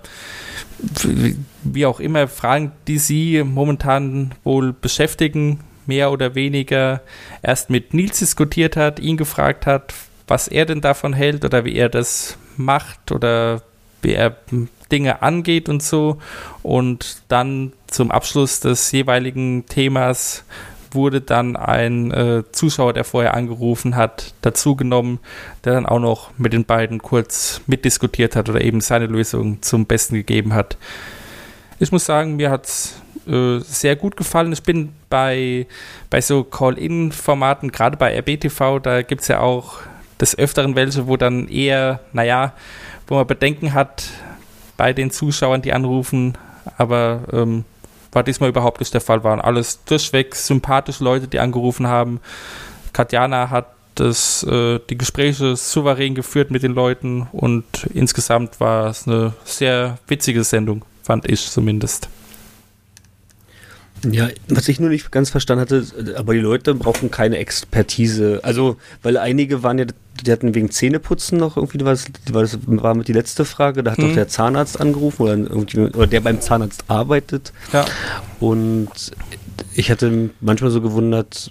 wie auch immer Fragen, die sie momentan wohl beschäftigen, mehr oder weniger erst mit Nils diskutiert hat, ihn gefragt hat, was er denn davon hält oder wie er das macht oder wie er Dinge angeht und so. Und dann zum Abschluss des jeweiligen Themas wurde dann ein äh, Zuschauer, der vorher angerufen hat, dazugenommen, der dann auch noch mit den beiden kurz mitdiskutiert hat oder eben seine Lösung zum Besten gegeben hat. Ich muss sagen, mir hat es äh, sehr gut gefallen. Ich bin bei, bei so Call-In-Formaten, gerade bei RBTV, da gibt es ja auch des Öfteren welche, wo dann eher, naja, wo man Bedenken hat bei den Zuschauern, die anrufen, aber ähm, war diesmal überhaupt nicht der Fall. Waren alles durchweg sympathische Leute, die angerufen haben. Katjana hat das, äh, die Gespräche souverän geführt mit den Leuten und insgesamt war es eine sehr witzige Sendung, fand ich zumindest. Ja, was ich nur nicht ganz verstanden hatte, aber die Leute brauchen keine Expertise. Also, weil einige waren ja, die hatten wegen Zähneputzen noch irgendwie, war das, war, das, war mit die letzte Frage, da hat Mhm. doch der Zahnarzt angerufen oder, irgendwie, oder der beim Zahnarzt arbeitet. Ja. Und ich hatte manchmal so gewundert,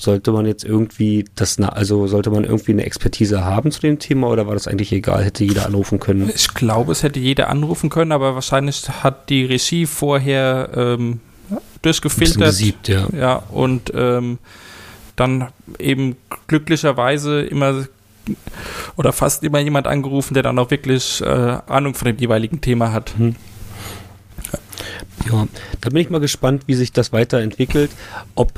sollte man jetzt irgendwie das, na- also sollte man irgendwie eine Expertise haben zu dem Thema oder war das eigentlich egal, hätte jeder anrufen können? Ich glaube, es hätte jeder anrufen können, aber wahrscheinlich hat die Regie vorher ähm, durchgefiltert. gesiebt, ja. Ja, und ähm, dann eben glücklicherweise immer oder fast immer jemand angerufen, der dann auch wirklich äh, Ahnung von dem jeweiligen Thema hat. Ja, da bin ich mal gespannt, wie sich das weiterentwickelt. Ob,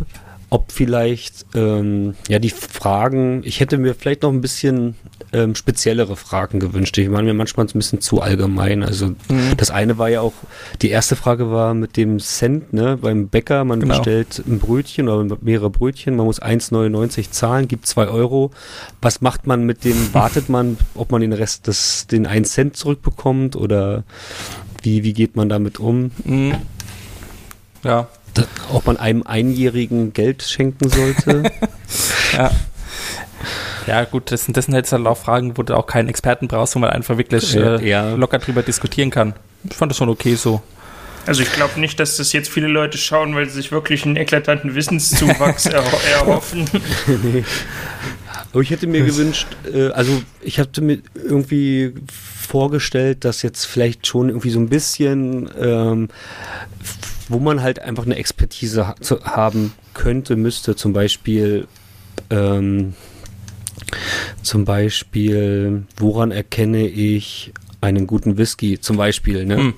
ob vielleicht, ähm, ja, die Fragen, ich hätte mir vielleicht noch ein bisschen ähm, speziellere Fragen gewünscht. Ich meine, mir manchmal ein bisschen zu allgemein. Also, das eine war ja auch, die erste Frage war mit dem Cent, ne, beim Bäcker, man Genau. bestellt ein Brötchen oder mehrere Brötchen, man muss 1,99 zahlen, gibt 2 Euro. Was macht man mit dem, (laughs) wartet man, ob man den Rest des, den 1 Cent zurückbekommt oder wie, wie geht man damit um? Mhm. Ja, ob man einem Einjährigen Geld schenken sollte. (laughs) ja. Ja, gut, das sind, das sind jetzt halt auch Fragen, wo du auch keinen Experten brauchst, wo man einfach wirklich äh, ja. locker drüber diskutieren kann. Ich fand das schon okay so. Also ich glaube nicht, dass das jetzt viele Leute schauen, weil sie sich wirklich einen eklatanten Wissenszuwachs (laughs) erho erhoffen. Aber ich hätte mir gewünscht, äh, also ich hatte mir irgendwie vorgestellt, dass jetzt vielleicht schon irgendwie so ein bisschen, ähm, wo man halt einfach eine Expertise ha haben könnte, müsste, zum Beispiel, ähm, zum Beispiel, woran erkenne ich einen guten Whisky, zum Beispiel, ne? Hm.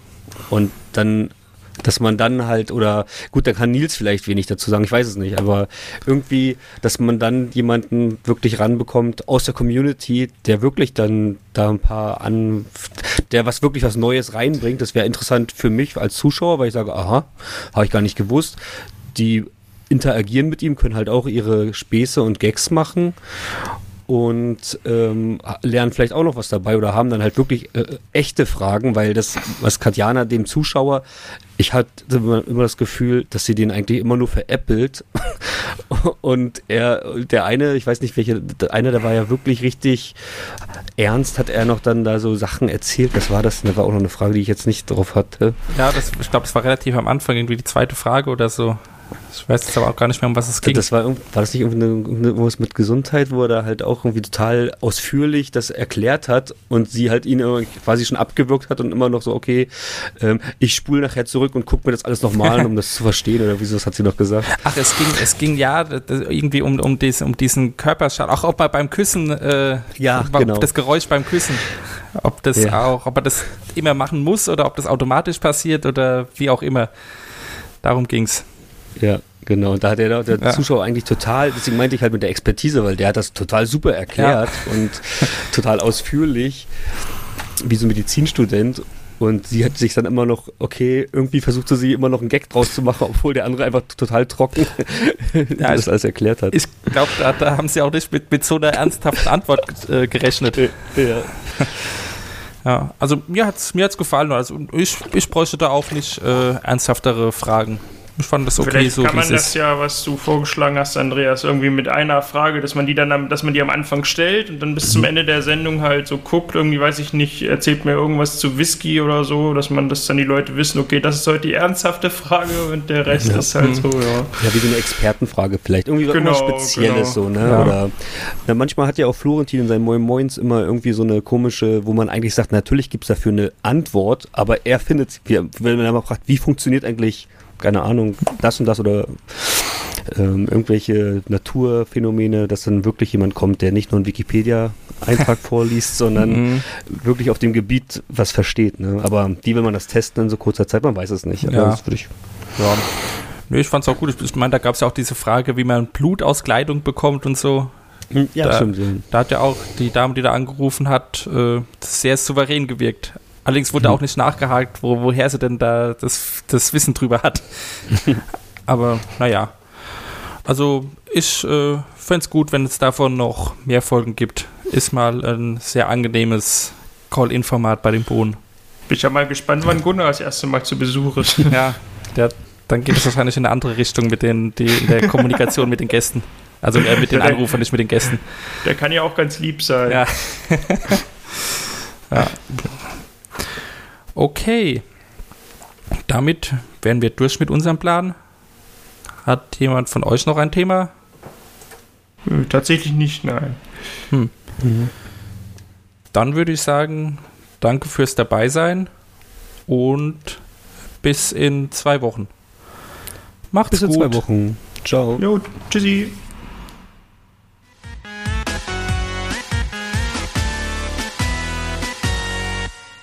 Und dann, dass man dann halt, oder gut, da kann Nils vielleicht wenig dazu sagen, ich weiß es nicht, aber irgendwie, dass man dann jemanden wirklich ranbekommt aus der Community, der wirklich dann da ein paar an, der was wirklich was Neues reinbringt. Das wäre interessant für mich als Zuschauer, weil ich sage, aha, habe ich gar nicht gewusst. Die interagieren mit ihm, können halt auch ihre Späße und Gags machen und ähm, lernen vielleicht auch noch was dabei oder haben dann halt wirklich äh, echte Fragen, weil das, was Katjana dem Zuschauer, ich hatte immer, das Gefühl, dass sie den eigentlich immer nur veräppelt (laughs) und er, der eine, ich weiß nicht welcher, der eine, der war ja wirklich richtig ernst, hat er noch dann da so Sachen erzählt, das war das, das war auch noch eine Frage, die ich jetzt nicht drauf hatte. Ja, das, ich glaube, das war relativ am Anfang irgendwie die zweite Frage oder so. Ich weiß jetzt aber auch gar nicht mehr, um was es ging. Das war, war das nicht irgendwie eine- irgendwas mit Gesundheit, wo er da halt auch irgendwie total ausführlich das erklärt hat und sie halt ihn quasi schon abgewürgt hat und immer noch so, okay, ähm, ich spule nachher zurück und gucke mir das alles nochmal an, um das zu verstehen oder wieso, das hat sie noch gesagt. Ach, es ging, es ging ja irgendwie um, um, dies, um diesen Körperschall. Auch ob man beim Küssen, äh, Ja, genau. das Geräusch beim Küssen, ob das Ja. auch, ob man das immer machen muss oder ob das automatisch passiert oder wie auch immer. Darum ging's. Ja, genau. Und da hat der, der Ja. Zuschauer eigentlich total, deswegen meinte ich halt mit der Expertise, weil der hat das total super erklärt und (laughs) total ausführlich, wie so ein Medizinstudent. Und sie hat sich dann immer noch, okay, irgendwie versuchte sie immer noch einen Gag draus zu machen, obwohl der andere einfach total trocken (laughs) Ja, (laughs) das alles erklärt hat. Ich glaube, da, da haben sie auch nicht mit, mit so einer ernsthaften Antwort äh, gerechnet. ja. Ja, also mir hat's mir hat's gefallen. Also ich, ich bräuchte da auch nicht äh, ernsthaftere Fragen. Ich fand das okay Vielleicht so, kann wie man es das ist. ja, was du vorgeschlagen hast, Andreas, irgendwie mit einer Frage, dass man die dann, am, dass man die am Anfang stellt und dann bis Mhm. zum Ende der Sendung halt so guckt, irgendwie weiß ich nicht, erzählt mir irgendwas zu Whisky oder so, dass man, dass dann die Leute wissen, okay, das ist heute die ernsthafte Frage und der Rest ist halt so, ja. Ja, wie so eine Expertenfrage vielleicht. Irgendwie was Genau, immer Spezielles genau. so, ne? Ja. Oder na, manchmal hat ja auch Florentin in seinen Moin Moins immer irgendwie so eine komische, wo man eigentlich sagt, natürlich gibt es dafür eine Antwort, aber er findet, wie- wenn man mal fragt, wie funktioniert eigentlich, keine Ahnung, das und das oder ähm, irgendwelche Naturphänomene, dass dann wirklich jemand kommt, der nicht nur einen Wikipedia-Eintrag (laughs) vorliest, sondern Mhm. wirklich auf dem Gebiet was versteht. Ne? Aber wie will man das testen in so kurzer Zeit? Man weiß es nicht. Aber Ja. das würde ich Ja. Nö, ich fand's auch gut. Ich, meine, da gab's ja auch diese Frage, wie man Blut aus Kleidung bekommt und so. Ja, Da- stimmt. Ja. Da hat ja auch die Dame, die da angerufen hat, äh, sehr souverän gewirkt. Allerdings wurde Mhm. auch nicht nachgehakt, wo, woher sie denn da das, das Wissen drüber hat. (laughs) Aber naja. Also ich äh, fände es gut, wenn es davon noch mehr Folgen gibt. Ist mal ein sehr angenehmes Call-In-Format bei den Bohnen. Bin ich ja mal gespannt, wann Gunnar das erste Mal zu Besuch ist. (laughs) Ja, der, dann geht es wahrscheinlich in eine andere Richtung mit den, die, in der Kommunikation mit den Gästen. Also äh, mit den Anrufern, nicht mit den Gästen. Der kann ja auch ganz lieb sein. Ja. (laughs) ja. Okay. Damit wären wir durch mit unserem Plan. Hat jemand von euch noch ein Thema? Äh, Tatsächlich nicht, nein. Dann würde ich sagen, danke fürs Dabeisein und bis in zwei Wochen. Macht's Bis in gut. zwei Wochen. Ciao. Jo, tschüssi.